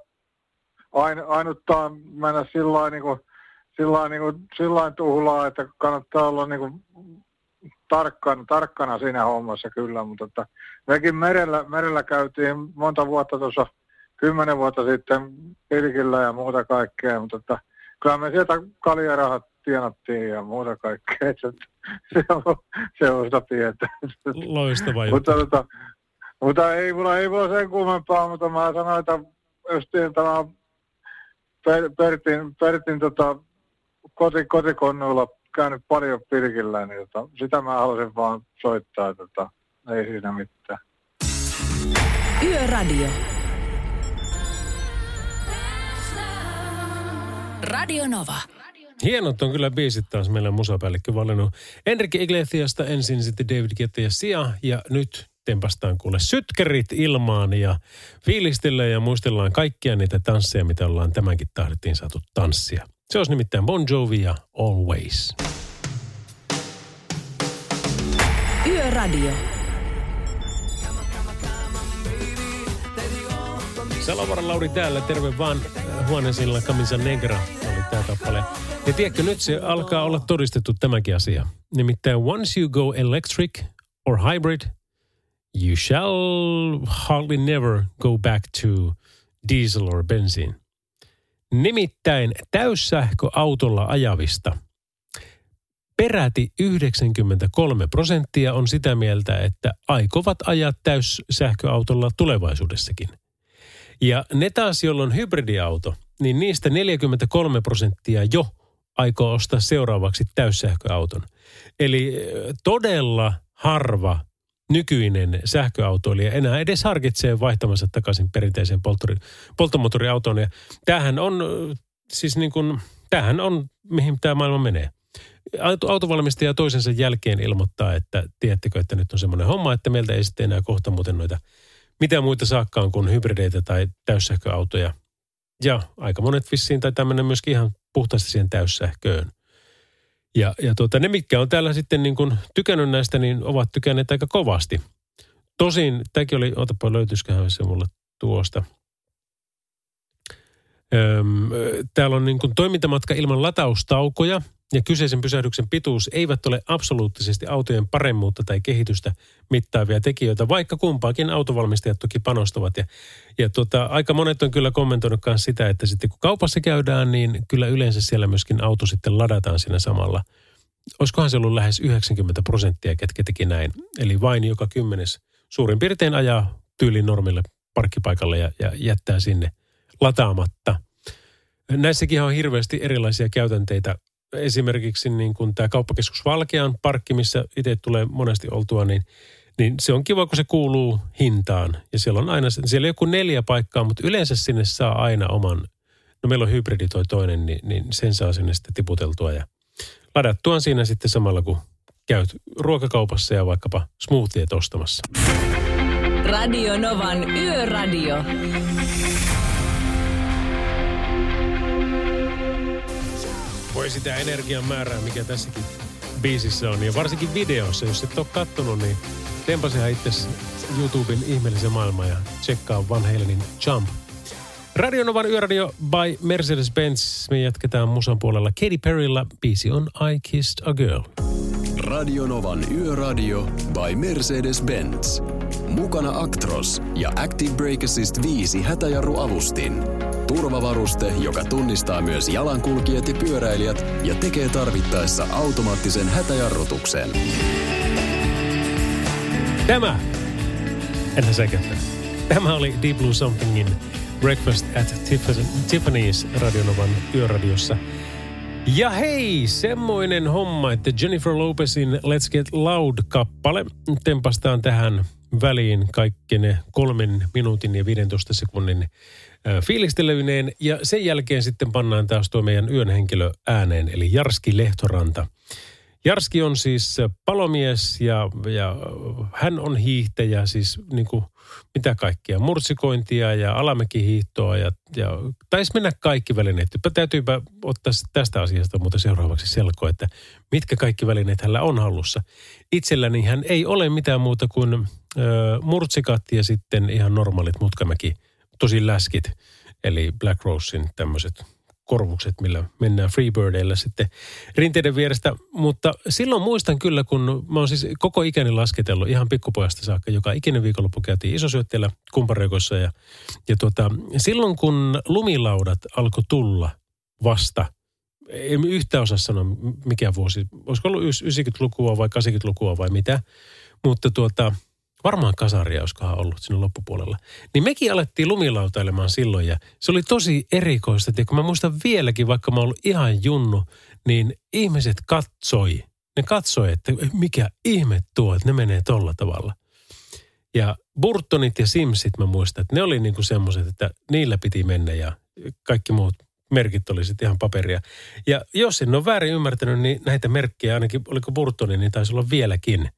ain, ainuttaan mennä sillä niin kuin, sillä lailla niin kuin, sillä lailla tuhlaa, että kannattaa olla niin kuin tarkkana, tarkkana siinä hommassa kyllä, mutta että mekin merellä, merellä käytiin monta vuotta tuossa, kymmenen vuotta sitten pilkillä ja muuta kaikkea, mutta että kyllä me sieltä kaljarahat tienattiin ja muuta kaikkea, että se on, se on sitä pientä. Loistava juttu. Mutta, tota, mutta ei mulla, ei mulla sen kummempaa, mutta mä sanoin, että justiin tämä Per, Pertin, Pertin tota, koti, kotikonnuilla käynyt paljon pirkillä, niin tota, sitä mä halusin vaan soittaa, tota, ei siinä mitään. Yöradio. Radio Nova. Hienot on kyllä biisit taas meillä musapäällikkö valinnut. Enrique Iglesiasta ensin sitten David Guetta ja Sia ja nyt tempastaan kuule sytkerit ilmaan ja fiilistellään ja muistellaan kaikkia niitä tansseja, mitä ollaan tämänkin tahdettiin saatu tanssia. Se olisi nimittäin Bon Jovi ja Always. Yöradio. Salovaran Lauri täällä, terve vaan äh, huoneesilla Camisa Negra oli tämä kappale. Ja tiedätkö, nyt se alkaa olla todistettu tämäkin asia. Nimittäin once you go electric or hybrid, you shall hardly never go back to diesel or benzine. Nimittäin täyssähköautolla ajavista peräti 93 prosenttia on sitä mieltä, että aikovat ajaa täyssähköautolla tulevaisuudessakin. Ja ne taas, joilla on hybridiauto, niin niistä 43 prosenttia jo aikoo ostaa seuraavaksi täyssähköauton. Eli todella harva nykyinen sähköautoilija enää edes harkitsee vaihtamansa takaisin perinteiseen polttori- polttomoottoriautoon. Ja tämähän on siis niin kuin, tämähän on mihin tämä maailma menee. Auto- Autovalmistaja toisensa jälkeen ilmoittaa, että tiedättekö, että nyt on semmoinen homma, että meiltä ei sitten enää kohta muuten noita mitä muita saakkaan kuin hybrideitä tai täyssähköautoja. Ja aika monet vissiin tai tämmöinen myöskin ihan puhtaasti siihen täyssähköön. Ja, ja tuota, ne, mitkä on täällä sitten niin kuin tykännyt näistä, niin ovat tykänneet aika kovasti. Tosin, tämäkin oli, otapa löytyisiköhän se mulle tuosta. Öm, täällä on niin kuin toimintamatka ilman lataustaukoja ja kyseisen pysähdyksen pituus eivät ole absoluuttisesti autojen paremmuutta tai kehitystä mittaavia tekijöitä, vaikka kumpaakin autovalmistajat toki panostavat. Ja, ja tota, aika monet on kyllä kommentoinut myös sitä, että sitten kun kaupassa käydään, niin kyllä yleensä siellä myöskin auto sitten ladataan siinä samalla. Olisikohan se ollut lähes 90 prosenttia, ketkä teki näin. Eli vain joka kymmenes suurin piirtein ajaa tyylin normille parkkipaikalle ja, ja jättää sinne lataamatta. Näissäkin on hirveästi erilaisia käytänteitä. Esimerkiksi niin kuin tämä kauppakeskus Valkean parkki, missä itse tulee monesti oltua, niin, niin se on kiva, kun se kuuluu hintaan. Ja siellä on aina, siellä on joku neljä paikkaa, mutta yleensä sinne saa aina oman, no meillä on hybridi toi toinen, niin, niin sen saa sinne sitten tiputeltua ja ladattua siinä sitten samalla, kun käyt ruokakaupassa ja vaikkapa smoothiet ostamassa. Radio Novan Yöradio. Voi sitä energian määrää, mikä tässäkin biisissä on. Ja varsinkin videossa, jos et ole kattonut, niin tempasehan itse YouTuben ihmeellisen maailman ja tsekkaa Van Halenin Jump. Radio Novan Yöradio by Mercedes-Benz. Me jatketaan musan puolella Katy Perryllä. Biisi on I Kissed a Girl. Radio Novan Yöradio by Mercedes-Benz. Mukana Actros ja Active Brake Assist 5 hätäjarruavustin. Turvavaruste, joka tunnistaa myös jalankulkijat ja pyöräilijät ja tekee tarvittaessa automaattisen hätäjarrutuksen. Tämä, enhän sekään. Tämä oli Deep Blue Somethingin Breakfast at Tiffany's Radionovan yöradiossa. Ja hei, semmoinen homma, että Jennifer Lopezin Let's Get Loud-kappale tempastaan tähän väliin kaikki ne kolmen minuutin ja 15 sekunnin fiilistelevineen. Ja sen jälkeen sitten pannaan taas tuo meidän yön henkilö ääneen, eli Jarski Lehtoranta. Jarski on siis palomies ja, ja hän on hiihtäjä, siis niin kuin mitä kaikkia, murtsikointia ja alamäkihiihtoa ja, ja taisi mennä kaikki välineet. Täytyypä ottaa tästä asiasta mutta seuraavaksi selkoa, että mitkä kaikki välineet hänellä on hallussa. Itselläni hän ei ole mitään muuta kuin ö, murtsikat ja sitten ihan normaalit mutkamäki, tosi läskit, eli Black Rosein tämmöiset korvukset, millä mennään Freebirdeillä sitten rinteiden vierestä. Mutta silloin muistan kyllä, kun mä oon siis koko ikäni lasketellut ihan pikkupojasta saakka, joka ikinen viikonloppu käytiin isosyötteellä kumpareikossa. Ja, ja tuota, silloin kun lumilaudat alkoi tulla vasta, ei yhtä osaa sanoa mikä vuosi, olisiko ollut 90-lukua vai 80-lukua vai mitä, mutta tuota, varmaan kasaria olisikohan ollut sinne loppupuolella. Niin mekin alettiin lumilautailemaan silloin ja se oli tosi erikoista. kun mä muistan vieläkin, vaikka mä oon ollut ihan junnu, niin ihmiset katsoi. Ne katsoi, että mikä ihme tuo, että ne menee tolla tavalla. Ja Burtonit ja Simsit mä muistan, että ne oli niinku semmoiset, että niillä piti mennä ja kaikki muut merkit oli sitten ihan paperia. Ja jos en ole väärin ymmärtänyt, niin näitä merkkejä ainakin, oliko Burtoni, niin taisi olla vieläkin.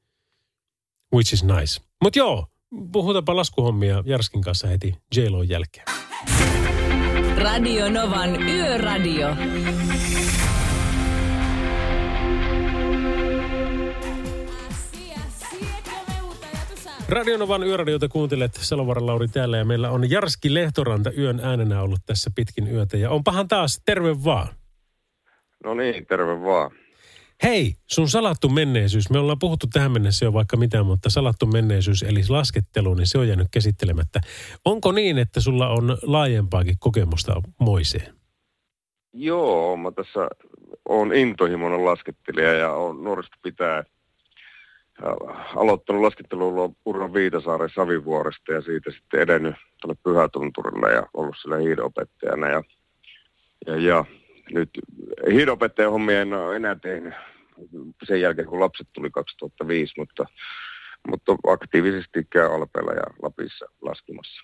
Which is nice. Mutta joo, puhutaanpa laskuhommia Jarskin kanssa heti j jälkeen. Radio Novan Yöradio. Radionovan yöradiota kuuntelet, Salovaran Lauri täällä ja meillä on Jarski Lehtoranta yön äänenä ollut tässä pitkin yötä ja onpahan taas terve vaan. No niin, terve vaan. Hei, sun salattu menneisyys. Me ollaan puhuttu tähän mennessä jo vaikka mitään, mutta salattu menneisyys eli laskettelu, niin se on jäänyt käsittelemättä. Onko niin, että sulla on laajempaakin kokemusta moiseen? Joo, mä tässä on intohimoinen laskettelija ja on nuorista pitää aloittanut laskettelun uran Viitasaaren Savivuoresta ja siitä sitten edennyt tuonne Pyhätunturille ja ollut sillä hiidopettajana. Ja, ja, ja nyt hiidopettajan hommia en ole enää tehnyt sen jälkeen, kun lapset tuli 2005, mutta mutta aktiivisesti käy Alpeella ja Lapissa laskemassa.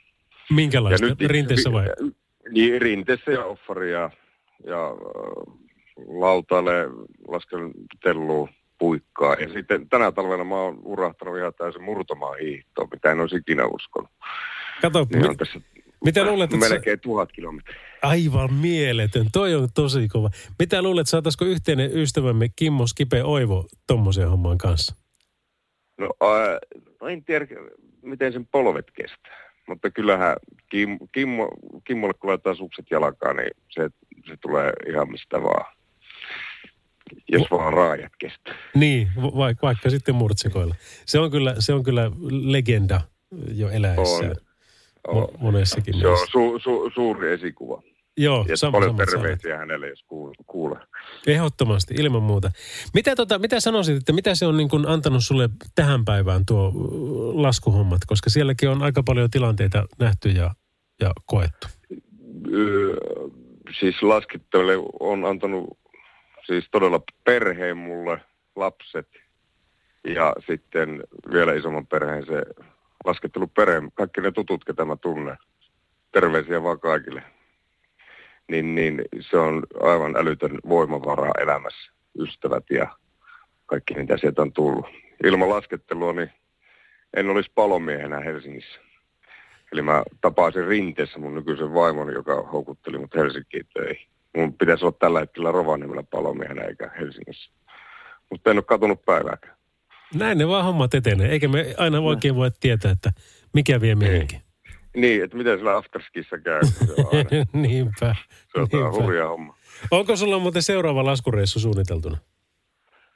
Minkälaista? Ja nyt- Rinteessä vai? Niin, rinteessä ja offari ja, ja äh, lautalle laskeltelluun puikkaa. Ja sitten tänä talvena mä oon urahtanut ihan täysin murtomaan hiihtoon, mitä en olisi ikinä uskonut. Kato, Niin on mi- tässä mitä luulet, että sä- melkein tuhat kilometriä. Aivan mieletön. Toi on tosi kova. Mitä luulet, saataisiko yhteinen ystävämme Kimmo Skipe Oivo tommosen homman kanssa? No, ää, no en tiedä, miten sen polvet kestää. Mutta kyllähän Kim, Kimmo, Kimmolle kun laittaa sukset jalkaan, niin se, se tulee ihan mistä vaan. Jos vaan raajat kestää. Niin, vaikka, vaikka sitten murtsikoilla. Se on kyllä, se on kyllä legenda jo eläessään. On. Mo- monessakin mielessä. su, su, suuri esikuva. Joo, ja sama- paljon sama terveisiä hänelle, jos kuul- kuulee. Ehdottomasti, ilman muuta. Mitä, tota, mitä sanoisit, että mitä se on niin kuin antanut sulle tähän päivään tuo uh, laskuhommat? Koska sielläkin on aika paljon tilanteita nähty ja, ja koettu. Öö, siis laskittele on antanut siis todella perheen mulle, lapset ja sitten vielä isomman perheen se lasketteluperhe, kaikki ne tutut, ketä mä tunnen. Terveisiä vaan kaikille. Niin, niin se on aivan älytön voimavara elämässä, ystävät ja kaikki mitä sieltä on tullut. Ilman laskettelua niin en olisi palomiehenä Helsingissä. Eli mä tapasin rinteessä mun nykyisen vaimon, joka houkutteli mut Helsinkiin töihin. Mun pitäisi olla tällä hetkellä Rovaniemellä palomiehenä eikä Helsingissä. Mutta en ole katunut päivääkään. Näin ne vaan hommat etenee, eikä me aina oikein voi tietää, että mikä vie mihinkin. Niin, että miten sillä afterskissä käy. Se Niinpä. se on niinpä. hurja homma. Onko sulla muuten seuraava laskureissu suunniteltuna?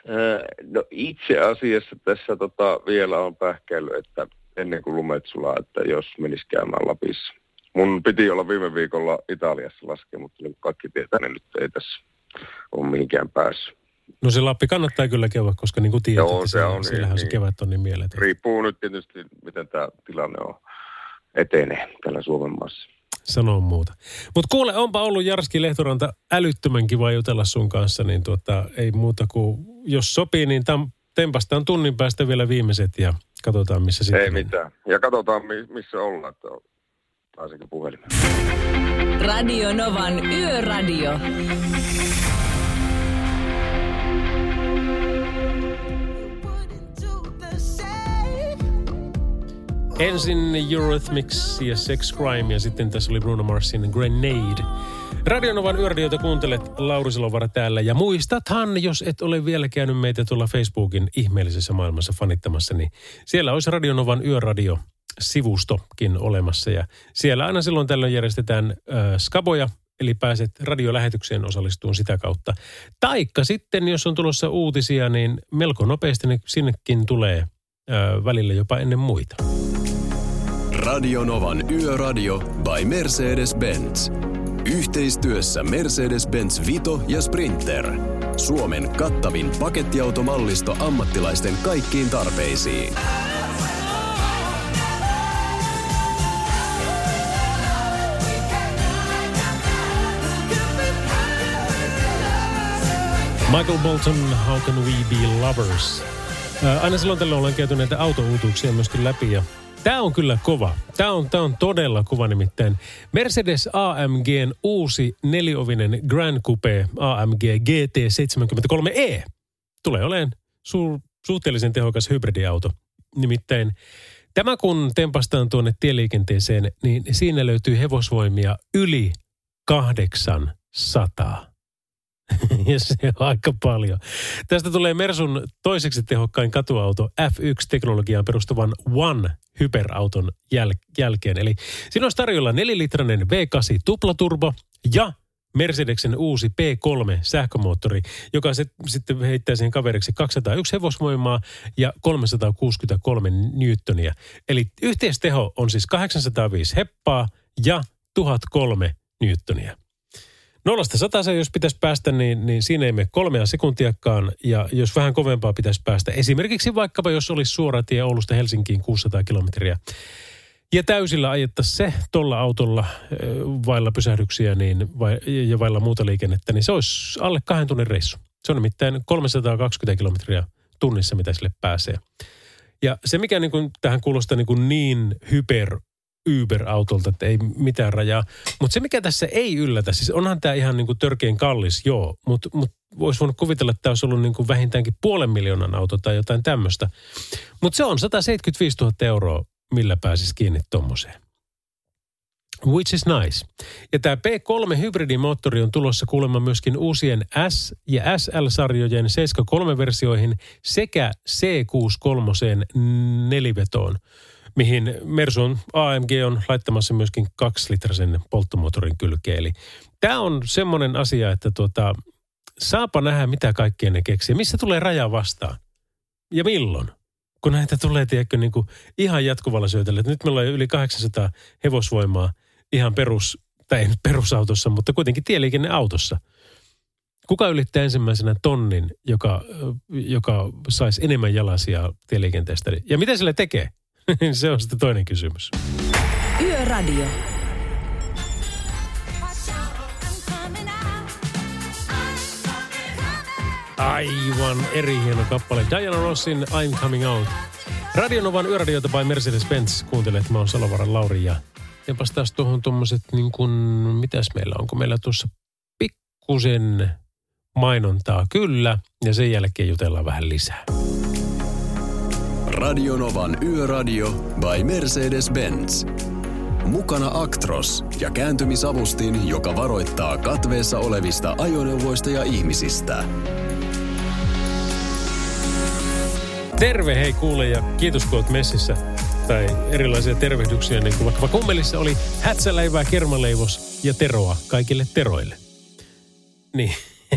Öö, No itse asiassa tässä tota, vielä on pähkäily, että ennen kuin lumet sulaa, että jos menisi käymään Lapissa. Mun piti olla viime viikolla Italiassa laskea, mutta niin kaikki tietää, niin nyt ei tässä ole mihinkään päässyt. No se Lappi kannattaa kyllä käydä, koska niin kuin tiedät, Joo, että se siellä- on niin, siellähän se niin. kevät on niin mieletön. Riippuu nyt tietysti, miten tämä tilanne on etenee täällä Suomen maassa. Sanoo muuta. Mutta kuule, onpa ollut Jarski Lehtoranta älyttömän kiva jutella sun kanssa, niin tuota, ei muuta kuin, jos sopii, niin tam, tempastaan tunnin päästä vielä viimeiset ja katsotaan, missä sitten Ei mitään. Ja katsotaan, mi- missä ollaan, että pääsenkö puhelimeen. Radio Novan Yöradio. Ensin Eurythmics ja Sex Crime ja sitten tässä oli Bruno Marsin Grenade. Radionovan yöradioita kuuntelet Lauri Silovara täällä ja muistathan, jos et ole vielä käynyt meitä tuolla Facebookin ihmeellisessä maailmassa fanittamassa, niin siellä olisi Radionovan yöradio sivustokin olemassa ja siellä aina silloin tällöin järjestetään äh, skaboja, eli pääset radiolähetykseen osallistumaan sitä kautta. Taikka sitten, jos on tulossa uutisia, niin melko nopeasti ne sinnekin tulee äh, välillä jopa ennen muita. Radio Novan Yöradio by Mercedes-Benz. Yhteistyössä Mercedes-Benz Vito ja Sprinter. Suomen kattavin pakettiautomallisto ammattilaisten kaikkiin tarpeisiin. Michael Bolton, How Can We Be Lovers? Ää, Aina silloin tällöin ollaan käyty näitä autouutuuksia myöskin läpi ja Tämä on kyllä kova. Tämä on, tämä on todella kova nimittäin. Mercedes AMGn uusi neliovinen Grand Coupe AMG GT73E tulee olemaan su- suhteellisen tehokas hybridiauto. Nimittäin tämä kun tempastaan tuonne tieliikenteeseen, niin siinä löytyy hevosvoimia yli 800. ja se on aika paljon. Tästä tulee Mersun toiseksi tehokkain katuauto F1-teknologiaan perustuvan One hyperauton jäl- jälkeen. Eli siinä olisi tarjolla 4-litrainen V8 tuplaturbo ja Mercedeksen uusi P3 sähkömoottori, joka se, sitten heittää siihen kaveriksi 201 hevosvoimaa ja 363 newtonia. Eli yhteisteho on siis 805 heppaa ja 1003 newtonia. Nollasta sataseen, jos pitäisi päästä, niin, niin siinä ei mene kolmea sekuntiakaan. Ja jos vähän kovempaa pitäisi päästä, esimerkiksi vaikkapa jos olisi suora tie Oulusta Helsinkiin 600 kilometriä, ja täysillä ajettaisiin se tuolla autolla vailla pysähdyksiä niin, vai, ja vailla muuta liikennettä, niin se olisi alle kahden tunnin reissu. Se on nimittäin 320 kilometriä tunnissa, mitä sille pääsee. Ja se, mikä niin kuin, tähän kuulostaa niin, kuin niin hyper Uber-autolta, että ei mitään rajaa. Mutta se, mikä tässä ei yllätä, siis onhan tämä ihan niin kuin törkein kallis, joo, mutta mut voisi voinut kuvitella, että tämä olisi ollut niin kuin vähintäänkin puolen miljoonan auto tai jotain tämmöistä. Mutta se on 175 000 euroa, millä pääsisi kiinni tuommoiseen. Which is nice. Ja tämä P3-hybridimoottori on tulossa kuulemma myöskin uusien S- ja SL-sarjojen 73-versioihin sekä C63 nelivetoon, mihin Mersun AMG on laittamassa myöskin kaksilitrasen polttomoottorin kylkeen. Eli tämä on semmoinen asia, että tuota, saapa nähdä mitä kaikkea ne keksii. Missä tulee raja vastaan? Ja milloin? Kun näitä tulee, tiedätkö, niin kuin ihan jatkuvalla syötellä. Nyt meillä on yli 800 hevosvoimaa ihan perus, tai ei perusautossa, mutta kuitenkin tieliikenneautossa. Kuka ylittää ensimmäisenä tonnin, joka, joka saisi enemmän jalasia tieliikenteestä? Ja mitä sille tekee? Se on sitten toinen kysymys. Yöradio. Aivan eri hieno kappale. Diana Rossin I'm Coming Out. Radionovan yöradioita by Mercedes-Benz. Kuuntelet, mä oon Salovaran Lauri ja Japas taas tuohon tuommoiset, niin kuin, mitäs meillä, onko meillä tuossa pikkusen mainontaa? Kyllä, ja sen jälkeen jutellaan vähän lisää. Radionovan Yöradio by Mercedes-Benz. Mukana Actros ja kääntymisavustin, joka varoittaa katveessa olevista ajoneuvoista ja ihmisistä. Terve hei kuule ja kiitos kun oot messissä. Tai erilaisia tervehdyksiä, niin kuin vaikka kummelissa oli hätsäleivää, kermaleivos ja teroa kaikille teroille. Niin,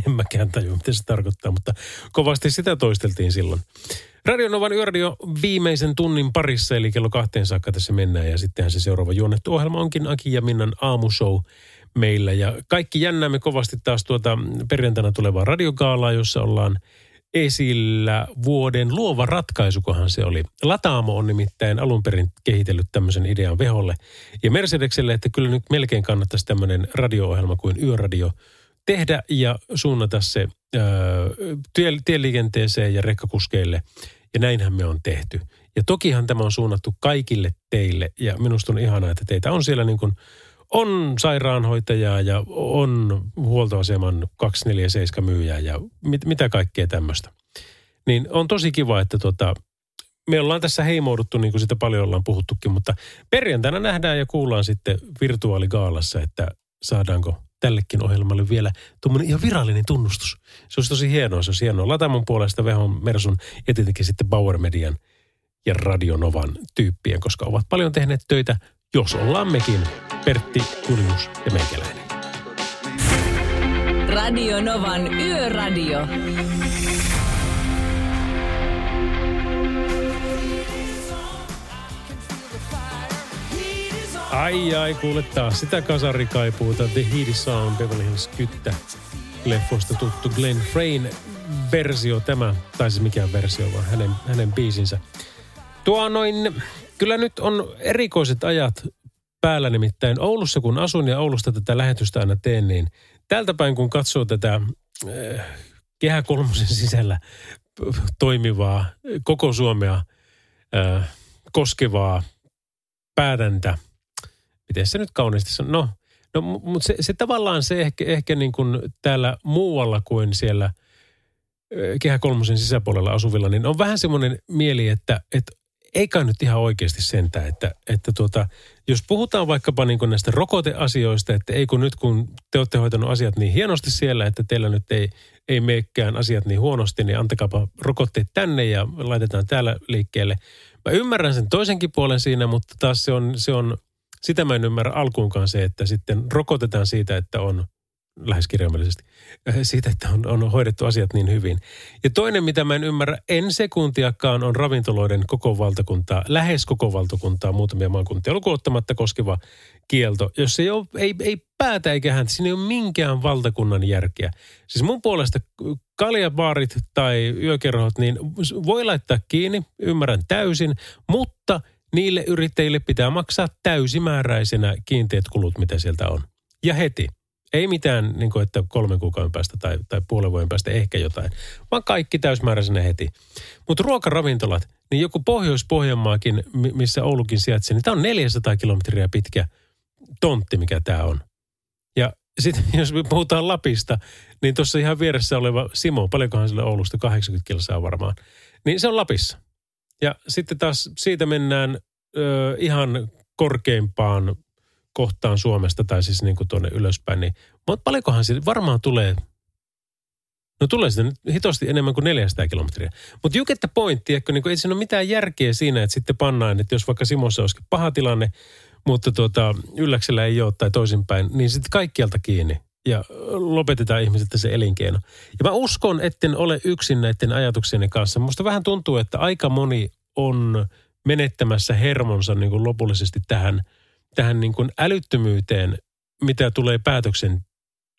en mäkään tajua, mitä se tarkoittaa, mutta kovasti sitä toisteltiin silloin. Radionovan yöradio viimeisen tunnin parissa, eli kello kahteen saakka tässä mennään. Ja sittenhän se seuraava juonnettu ohjelma onkin Aki ja Minnan aamushow meillä. Ja kaikki jännäämme kovasti taas tuota perjantaina tulevaa radiogaalaa, jossa ollaan esillä vuoden luova ratkaisukohan se oli. Lataamo on nimittäin alun perin kehitellyt tämmöisen idean veholle. Ja Mercedekselle, että kyllä nyt melkein kannattaisi tämmöinen radio-ohjelma kuin Yöradio tehdä ja suunnata se ää, tie, tieliikenteeseen ja rekkakuskeille. Ja näinhän me on tehty. Ja tokihan tämä on suunnattu kaikille teille ja minusta on ihanaa, että teitä on siellä niin kuin on sairaanhoitajaa ja on huoltoaseman 247 myyjää ja mit, mitä kaikkea tämmöistä. Niin on tosi kiva, että tota, me ollaan tässä heimouduttu, niin kuin sitä paljon ollaan puhuttukin, mutta perjantaina nähdään ja kuullaan sitten virtuaaligaalassa, että saadaanko tällekin ohjelmalle vielä tuommoinen ihan virallinen tunnustus. Se olisi tosi hienoa, se olisi hienoa. Latamon puolesta Vehon Mersun ja tietenkin sitten Bauer Median ja Radionovan tyyppien, koska ovat paljon tehneet töitä, jos ollaan mekin, Pertti, Julius ja meikäläinen. Radio Novan Yöradio. Ai ai, kuule taas sitä kasarikaipuuta. The Heat Sound, Beverly Hills Kyttä. Leffosta tuttu Glenn Frayn versio tämä, tai siis mikään versio, vaan hänen, hänen biisinsä. Tuo noin, kyllä nyt on erikoiset ajat päällä nimittäin Oulussa, kun asun ja Oulusta tätä lähetystä aina teen, niin täältä päin kun katsoo tätä äh, Kehä Kolmosen sisällä toimivaa, koko Suomea äh, koskevaa päätäntä, miten se nyt kauniisti sanoo, no, no mutta se, se tavallaan se ehkä, ehkä niin kuin täällä muualla kuin siellä Kehä Kolmosen sisäpuolella asuvilla, niin on vähän semmoinen mieli, että, että ei kai nyt ihan oikeasti sentä, että, että tuota, jos puhutaan vaikkapa niin kuin näistä rokoteasioista, että ei kun nyt kun te olette hoitanut asiat niin hienosti siellä, että teillä nyt ei, ei meekään asiat niin huonosti, niin antakaapa rokotteet tänne ja laitetaan täällä liikkeelle. Mä ymmärrän sen toisenkin puolen siinä, mutta taas se on, se on sitä mä en ymmärrä alkuunkaan se, että sitten rokotetaan siitä, että on lähes kirjaimellisesti, äh, siitä, että on, on hoidettu asiat niin hyvin. Ja toinen, mitä mä en ymmärrä en sekuntiakaan, on ravintoloiden koko valtakuntaa, lähes koko valtakuntaa, muutamia maakuntia lukuottamatta koskeva kielto, jos ei, ole, ei, ei päätä eikä häntä, siinä ei ole minkään valtakunnan järkeä. Siis mun puolesta kaljabaarit tai yökerhot, niin voi laittaa kiinni, ymmärrän täysin, mutta niille yrittäjille pitää maksaa täysimääräisenä kiinteät kulut, mitä sieltä on. Ja heti. Ei mitään, niin kuin, että kolmen kuukauden päästä tai, tai puolen vuoden päästä ehkä jotain, vaan kaikki täysmääräisenä heti. Mutta ruokaravintolat, niin joku Pohjois-Pohjanmaakin, mi- missä Oulukin sijaitsee, niin tämä on 400 kilometriä pitkä tontti, mikä tämä on. Ja sitten jos me puhutaan Lapista, niin tuossa ihan vieressä oleva Simo, paljonkohan sille Oulusta, 80 kilsaa varmaan, niin se on Lapissa. Ja sitten taas siitä mennään ö, ihan korkeimpaan kohtaan Suomesta, tai siis niin kuin tuonne ylöspäin, niin mutta paljonkohan siitä varmaan tulee, no tulee sitten hitosti enemmän kuin 400 kilometriä. Mutta you get the point, tiedätkö, niin ei siinä ole mitään järkeä siinä, että sitten pannaan, että jos vaikka Simossa olisikin paha tilanne, mutta tuota, ylläksellä ei ole tai toisinpäin, niin sitten kaikkialta kiinni ja lopetetaan ihmisiltä se elinkeino. Ja mä uskon, etten ole yksin näiden ajatuksieni kanssa. Musta vähän tuntuu, että aika moni on menettämässä hermonsa niin kuin lopullisesti tähän, tähän niin kuin älyttömyyteen, mitä tulee päätöksen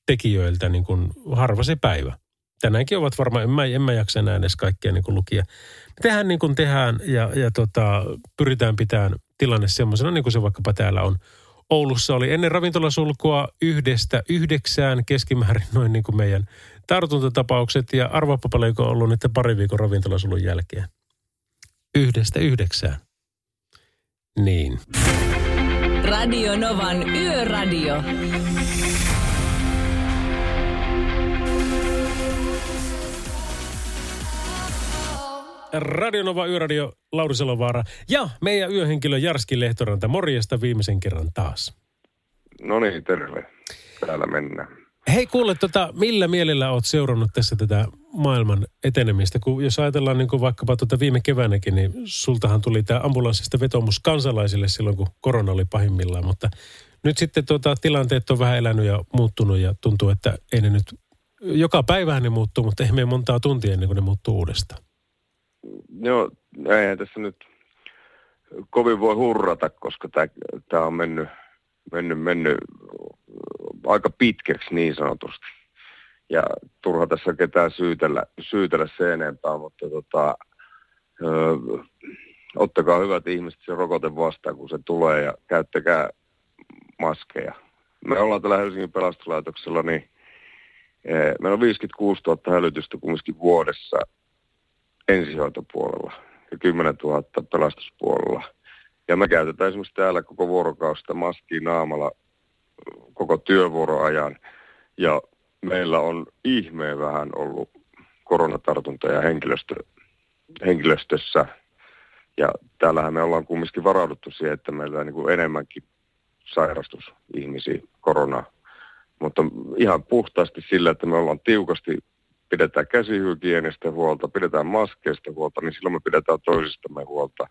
tekijöiltä niin kuin harva se päivä. Tänäänkin ovat varmaan, en mä, en mä jaksa enää edes kaikkea niin kuin lukia. Me tehdään niin kuin tehdään ja, ja tota, pyritään pitämään tilanne semmoisena, niin kuin se vaikkapa täällä on. Oulussa oli ennen ravintolasulkua yhdestä yhdeksään keskimäärin noin niin kuin meidän tartuntatapaukset ja arvaappa paljonko on ollut nyt pari viikon ravintolasulun jälkeen. Yhdestä yhdeksään. Niin. Radio Novan Yöradio. Radionova Yöradio, Lauri Selovaara ja meidän yöhenkilö Jarski Lehtoranta. Morjesta viimeisen kerran taas. No niin, terve. Täällä mennään. Hei kuule, tota, millä mielellä oot seurannut tässä tätä maailman etenemistä? Kun jos ajatellaan niin kuin vaikkapa tuota viime keväänäkin, niin sultahan tuli tämä ambulanssista vetomus kansalaisille silloin, kun korona oli pahimmillaan. Mutta nyt sitten tuota, tilanteet on vähän elänyt ja muuttunut ja tuntuu, että ei ne nyt, joka päivähän ne muuttuu, mutta ei mene montaa tuntia ennen kuin ne muuttuu uudestaan. Joo, eihän tässä nyt kovin voi hurrata, koska tämä on mennyt, mennyt, mennyt aika pitkäksi niin sanotusti. Ja turha tässä ketään syytellä, syytellä se enempää, mutta tota, ö, ottakaa hyvät ihmiset se rokote vastaan, kun se tulee ja käyttäkää maskeja. Me ollaan tällä Helsingin pelastuslaitoksella, niin e, meillä on 56 000 hälytystä kumminkin vuodessa ensihoitopuolella ja 10 000 pelastuspuolella. Ja me käytetään esimerkiksi täällä koko vuorokausta maskia naamalla koko työvuoroajan. Ja meillä on ihmeen vähän ollut koronatartuntoja henkilöstö, henkilöstössä. Ja täällähän me ollaan kumminkin varauduttu siihen, että meillä on niin enemmänkin sairastus korona. Mutta ihan puhtaasti sillä, että me ollaan tiukasti pidetään käsihygienistä huolta, pidetään maskeista huolta, niin silloin me pidetään toisistamme huolta.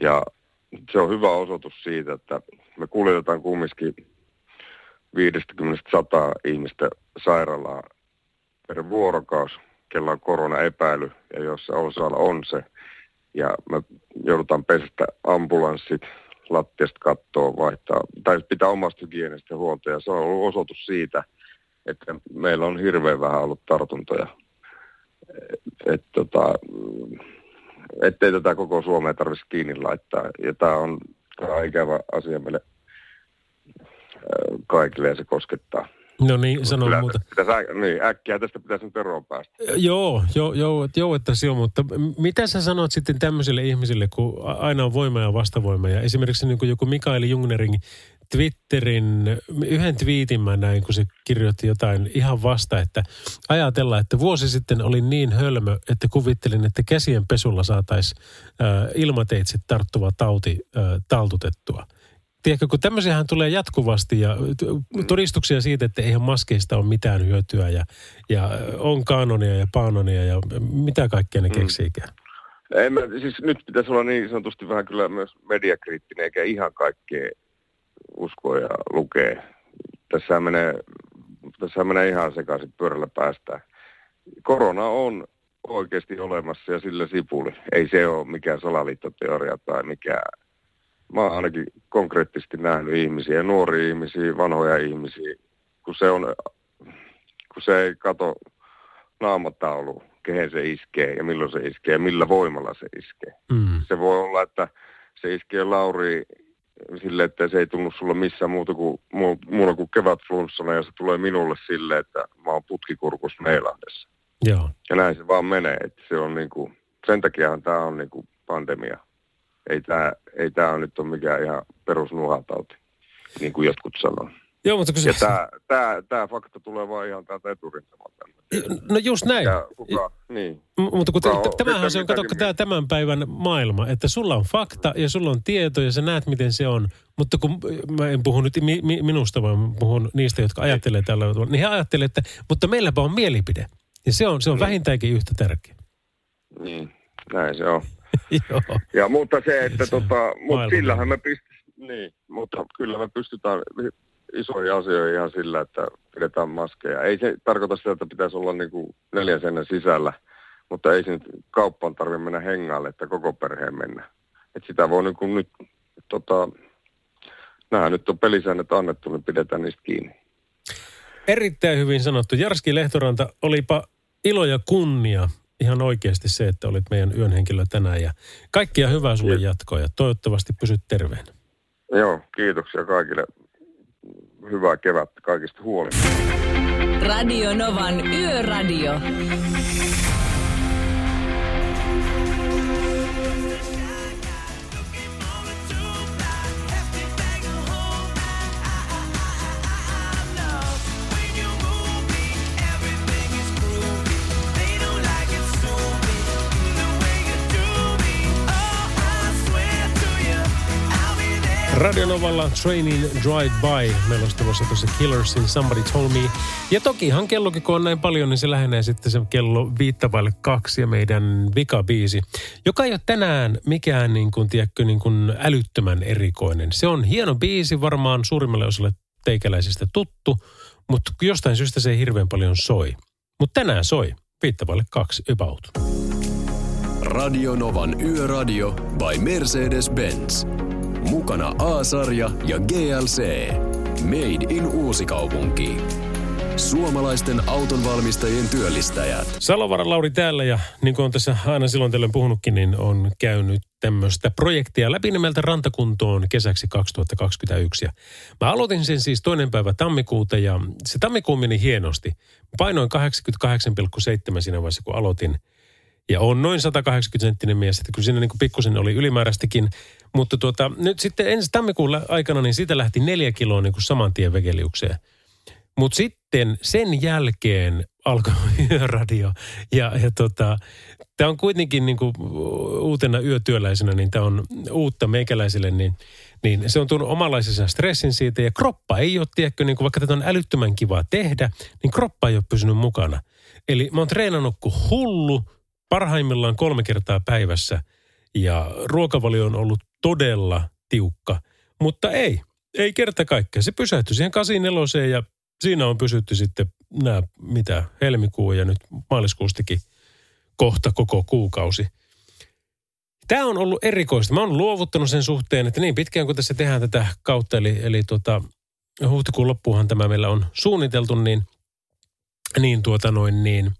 Ja se on hyvä osoitus siitä, että me kuljetetaan kumminkin 50-100 ihmistä sairaalaa per vuorokaus, kella on koronaepäily ja jossa osalla on se. Ja me joudutaan pestä ambulanssit, lattiasta kattoa vaihtaa, tai pitää omasta hygienistä huolta. Ja se on ollut osoitus siitä, että meillä on hirveän vähän ollut tartuntoja. Et, tota, ettei tätä koko Suomea tarvitsisi kiinni laittaa. Ja tämä on, tää on ikävä asia meille kaikille ja se koskettaa. No niin, sanon muuta. Pitäisi, niin, äkkiä tästä pitäisi nyt eroon päästä. Joo, joo, joo, joo että se on, mutta mitä sä sanot sitten tämmöisille ihmisille, kun aina on voima ja vastavoima. Ja esimerkiksi niin kuin joku Mikael Jungnerin Twitterin, yhden twiitin mä näin, kun se kirjoitti jotain ihan vasta, että ajatellaan, että vuosi sitten oli niin hölmö, että kuvittelin, että käsien pesulla saataisiin ilmateitse tarttuva tauti äh, taltutettua – tiedätkö, kun tämmöisiähän tulee jatkuvasti ja todistuksia siitä, että eihän maskeista ole mitään hyötyä ja, ja on kanonia ja paanonia ja mitä kaikkea ne mm. keksiikään. Ei, mä, siis nyt pitäisi olla niin sanotusti vähän kyllä myös mediakriittinen, eikä ihan kaikkea uskoa ja lukee. Tässä menee, tässä menee ihan sekaisin pyörällä päästä. Korona on oikeasti olemassa ja sillä sipuli. Ei se ole mikään salaliittoteoria tai mikään mä oon ainakin konkreettisesti nähnyt ihmisiä, nuoria ihmisiä, vanhoja ihmisiä, kun se, on, kun se ei kato naamataulu, kehen se iskee ja milloin se iskee ja millä voimalla se iskee. Mm. Se voi olla, että se iskee Lauri sille, että se ei tunnu sulla missään muuta kuin, muuta kuin kevätflunssana ja se tulee minulle sille, että mä oon putkikurkus Meilahdessa. Joo. Ja näin se vaan menee, että se on niinku, sen takiahan tämä on niinku pandemia. Ei tämä ei tää nyt ole mikään ihan perusnuhatauti, niin kuin jotkut sanoo. Joo, mutta kun Ja tämä, tämä, tämä fakta tulee vaan ihan täältä eturintamalta. No just näin. Ja kuka, niin. M- mutta kun Kuka tämähän se on, kato, tämä tämän päivän maailma, että sulla on fakta ja sulla on tieto ja sä näet, miten se on. Mutta kun mä en puhu nyt mi- mi- minusta, vaan puhun niistä, jotka ajattelee tällä tavalla, niin he ajattelee, että mutta meilläpä on mielipide. Ja se on, se on vähintäänkin yhtä tärkeä. Niin, näin se on. Joo. Ja mutta se, että Se tota, mutta sillähän me pystytään, niin, mutta kyllä me pystytään isoihin asioihin ihan sillä, että pidetään maskeja. Ei se tarkoita sitä, että pitäisi olla niin kuin neljän seinän sisällä, mutta ei se nyt kauppaan tarvitse mennä hengaalle, että koko perheen mennä. Et sitä voi niin kuin nyt, tota, nämä nyt on pelisäännöt annettu, niin pidetään niistä kiinni. Erittäin hyvin sanottu. Jarski Lehtoranta, olipa ilo ja kunnia ihan oikeasti se, että olit meidän yön henkilö tänään. Ja kaikkia hyvää sulle jatkoa ja toivottavasti pysyt terveenä. Joo, kiitoksia kaikille. Hyvää kevättä kaikista huolimatta. Radio Novan Yöradio. Radio Novalla Training Drive By. Meillä olisi tulossa tuossa Killersin Somebody Told Me. Ja tokihan kellokin kun on näin paljon, niin se lähenee sitten se kello viittavaille kaksi ja meidän vikabiisi, joka ei ole tänään mikään niin kuin, tiedätkö, niin kuin älyttömän erikoinen. Se on hieno biisi, varmaan suurimmalle osalle teikäläisistä tuttu, mutta jostain syystä se ei hirveän paljon soi. Mutta tänään soi. Viittavaille kaksi about. Radio Novan Yöradio by Mercedes-Benz. Mukana A-sarja ja GLC. Made in Uusikaupunki. Suomalaisten autonvalmistajien työllistäjät. Salovaran Lauri täällä ja niin kuin on tässä aina silloin tällöin puhunutkin, niin on käynyt tämmöistä projektia läpi nimeltä Rantakuntoon kesäksi 2021. Ja mä aloitin sen siis toinen päivä tammikuuta ja se tammikuu meni hienosti. Painoin 88,7 siinä vaiheessa, kun aloitin. Ja on noin 180 senttinen mies, että kyllä siinä niin pikkusen oli ylimääräistäkin. Mutta tuota, nyt sitten ensi tammikuun aikana, niin siitä lähti neljä kiloa niin kuin saman tien vegeliukseen. Mutta sitten sen jälkeen alkoi yöradio. Ja, ja tota, tämä on kuitenkin niin kuin uutena yötyöläisenä, niin tämä on uutta meikäläisille, niin, niin se on tuonut omanlaisensa stressin siitä. Ja kroppa ei ole, tiedätkö, niin kuin vaikka tätä on älyttömän kivaa tehdä, niin kroppa ei ole pysynyt mukana. Eli mä oon treenannut kuin hullu, parhaimmillaan kolme kertaa päivässä. Ja ruokavalio on ollut todella tiukka, mutta ei, ei kerta kaikkea. Se pysähtyi siihen 84 ja siinä on pysytty sitten nämä, mitä, helmikuu ja nyt maaliskuustikin kohta koko kuukausi. Tämä on ollut erikoista. Mä oon luovuttanut sen suhteen, että niin pitkään kuin tässä tehdään tätä kautta, eli, eli tota, huhtikuun loppuunhan tämä meillä on suunniteltu, niin, niin tuota noin niin,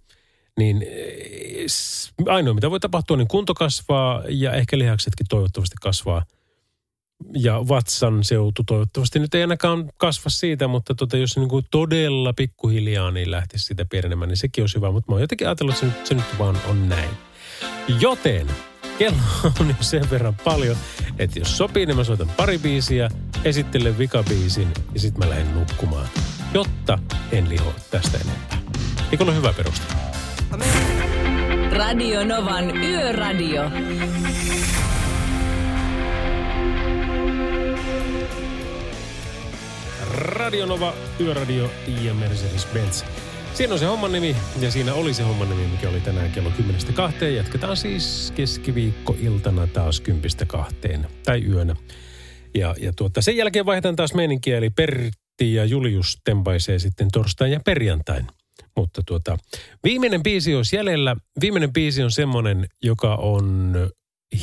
niin eh, ainoa mitä voi tapahtua, niin kunto kasvaa ja ehkä lihaksetkin toivottavasti kasvaa. Ja vatsan seutu toivottavasti nyt ei ainakaan kasva siitä, mutta tota, jos niin kuin todella pikkuhiljaa niin lähtisi sitä pienenemään, niin sekin olisi hyvä. Mutta mä oon jotenkin ajatellut, että se nyt, se nyt vaan on näin. Joten kello on jo sen verran paljon, että jos sopii, niin mä soitan pari biisiä, esittelen vikabiisin ja sitten mä lähden nukkumaan, jotta en liho tästä enempää. Eikö ole hyvä peruste? Radio Novan Yöradio. Radio Nova, Yöradio ja Mercedes-Benz. Siinä on se homman nimi ja siinä oli se homman nimi, mikä oli tänään kello 10.2. Jatketaan siis keskiviikkoiltana taas 10.2 tai yönä. Ja, ja tuota, sen jälkeen vaihdetaan taas meininkiä, eli Pertti ja Julius tempaisee sitten torstain ja perjantain. Mutta tuota, viimeinen biisi olisi jäljellä. Viimeinen biisi on semmoinen, joka on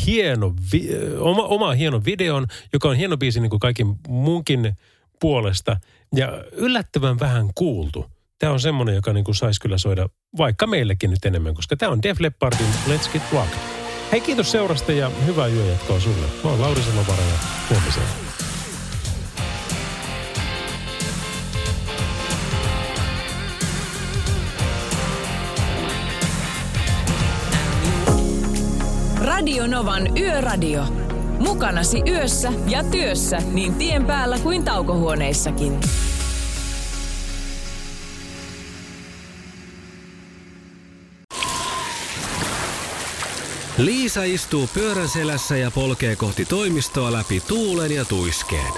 hieno, vi- oma, oma hieno videon, joka on hieno biisi niin kuin kaikin muunkin puolesta ja yllättävän vähän kuultu. Tämä on semmoinen, joka niin kuin saisi kyllä soida vaikka meillekin nyt enemmän, koska tämä on Def Leppardin Let's Get Rock. Hei kiitos seurasta ja hyvää yöjatkoa sulle. Mä oon Lauri Salovara ja huomiseen. Radionovan Yöradio. Mukanasi yössä ja työssä niin tien päällä kuin taukohuoneissakin. Liisa istuu pyörän selässä ja polkee kohti toimistoa läpi tuulen ja tuiskeen.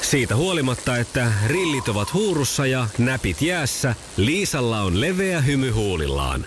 Siitä huolimatta, että rillit ovat huurussa ja näpit jäässä, Liisalla on leveä hymy huulillaan.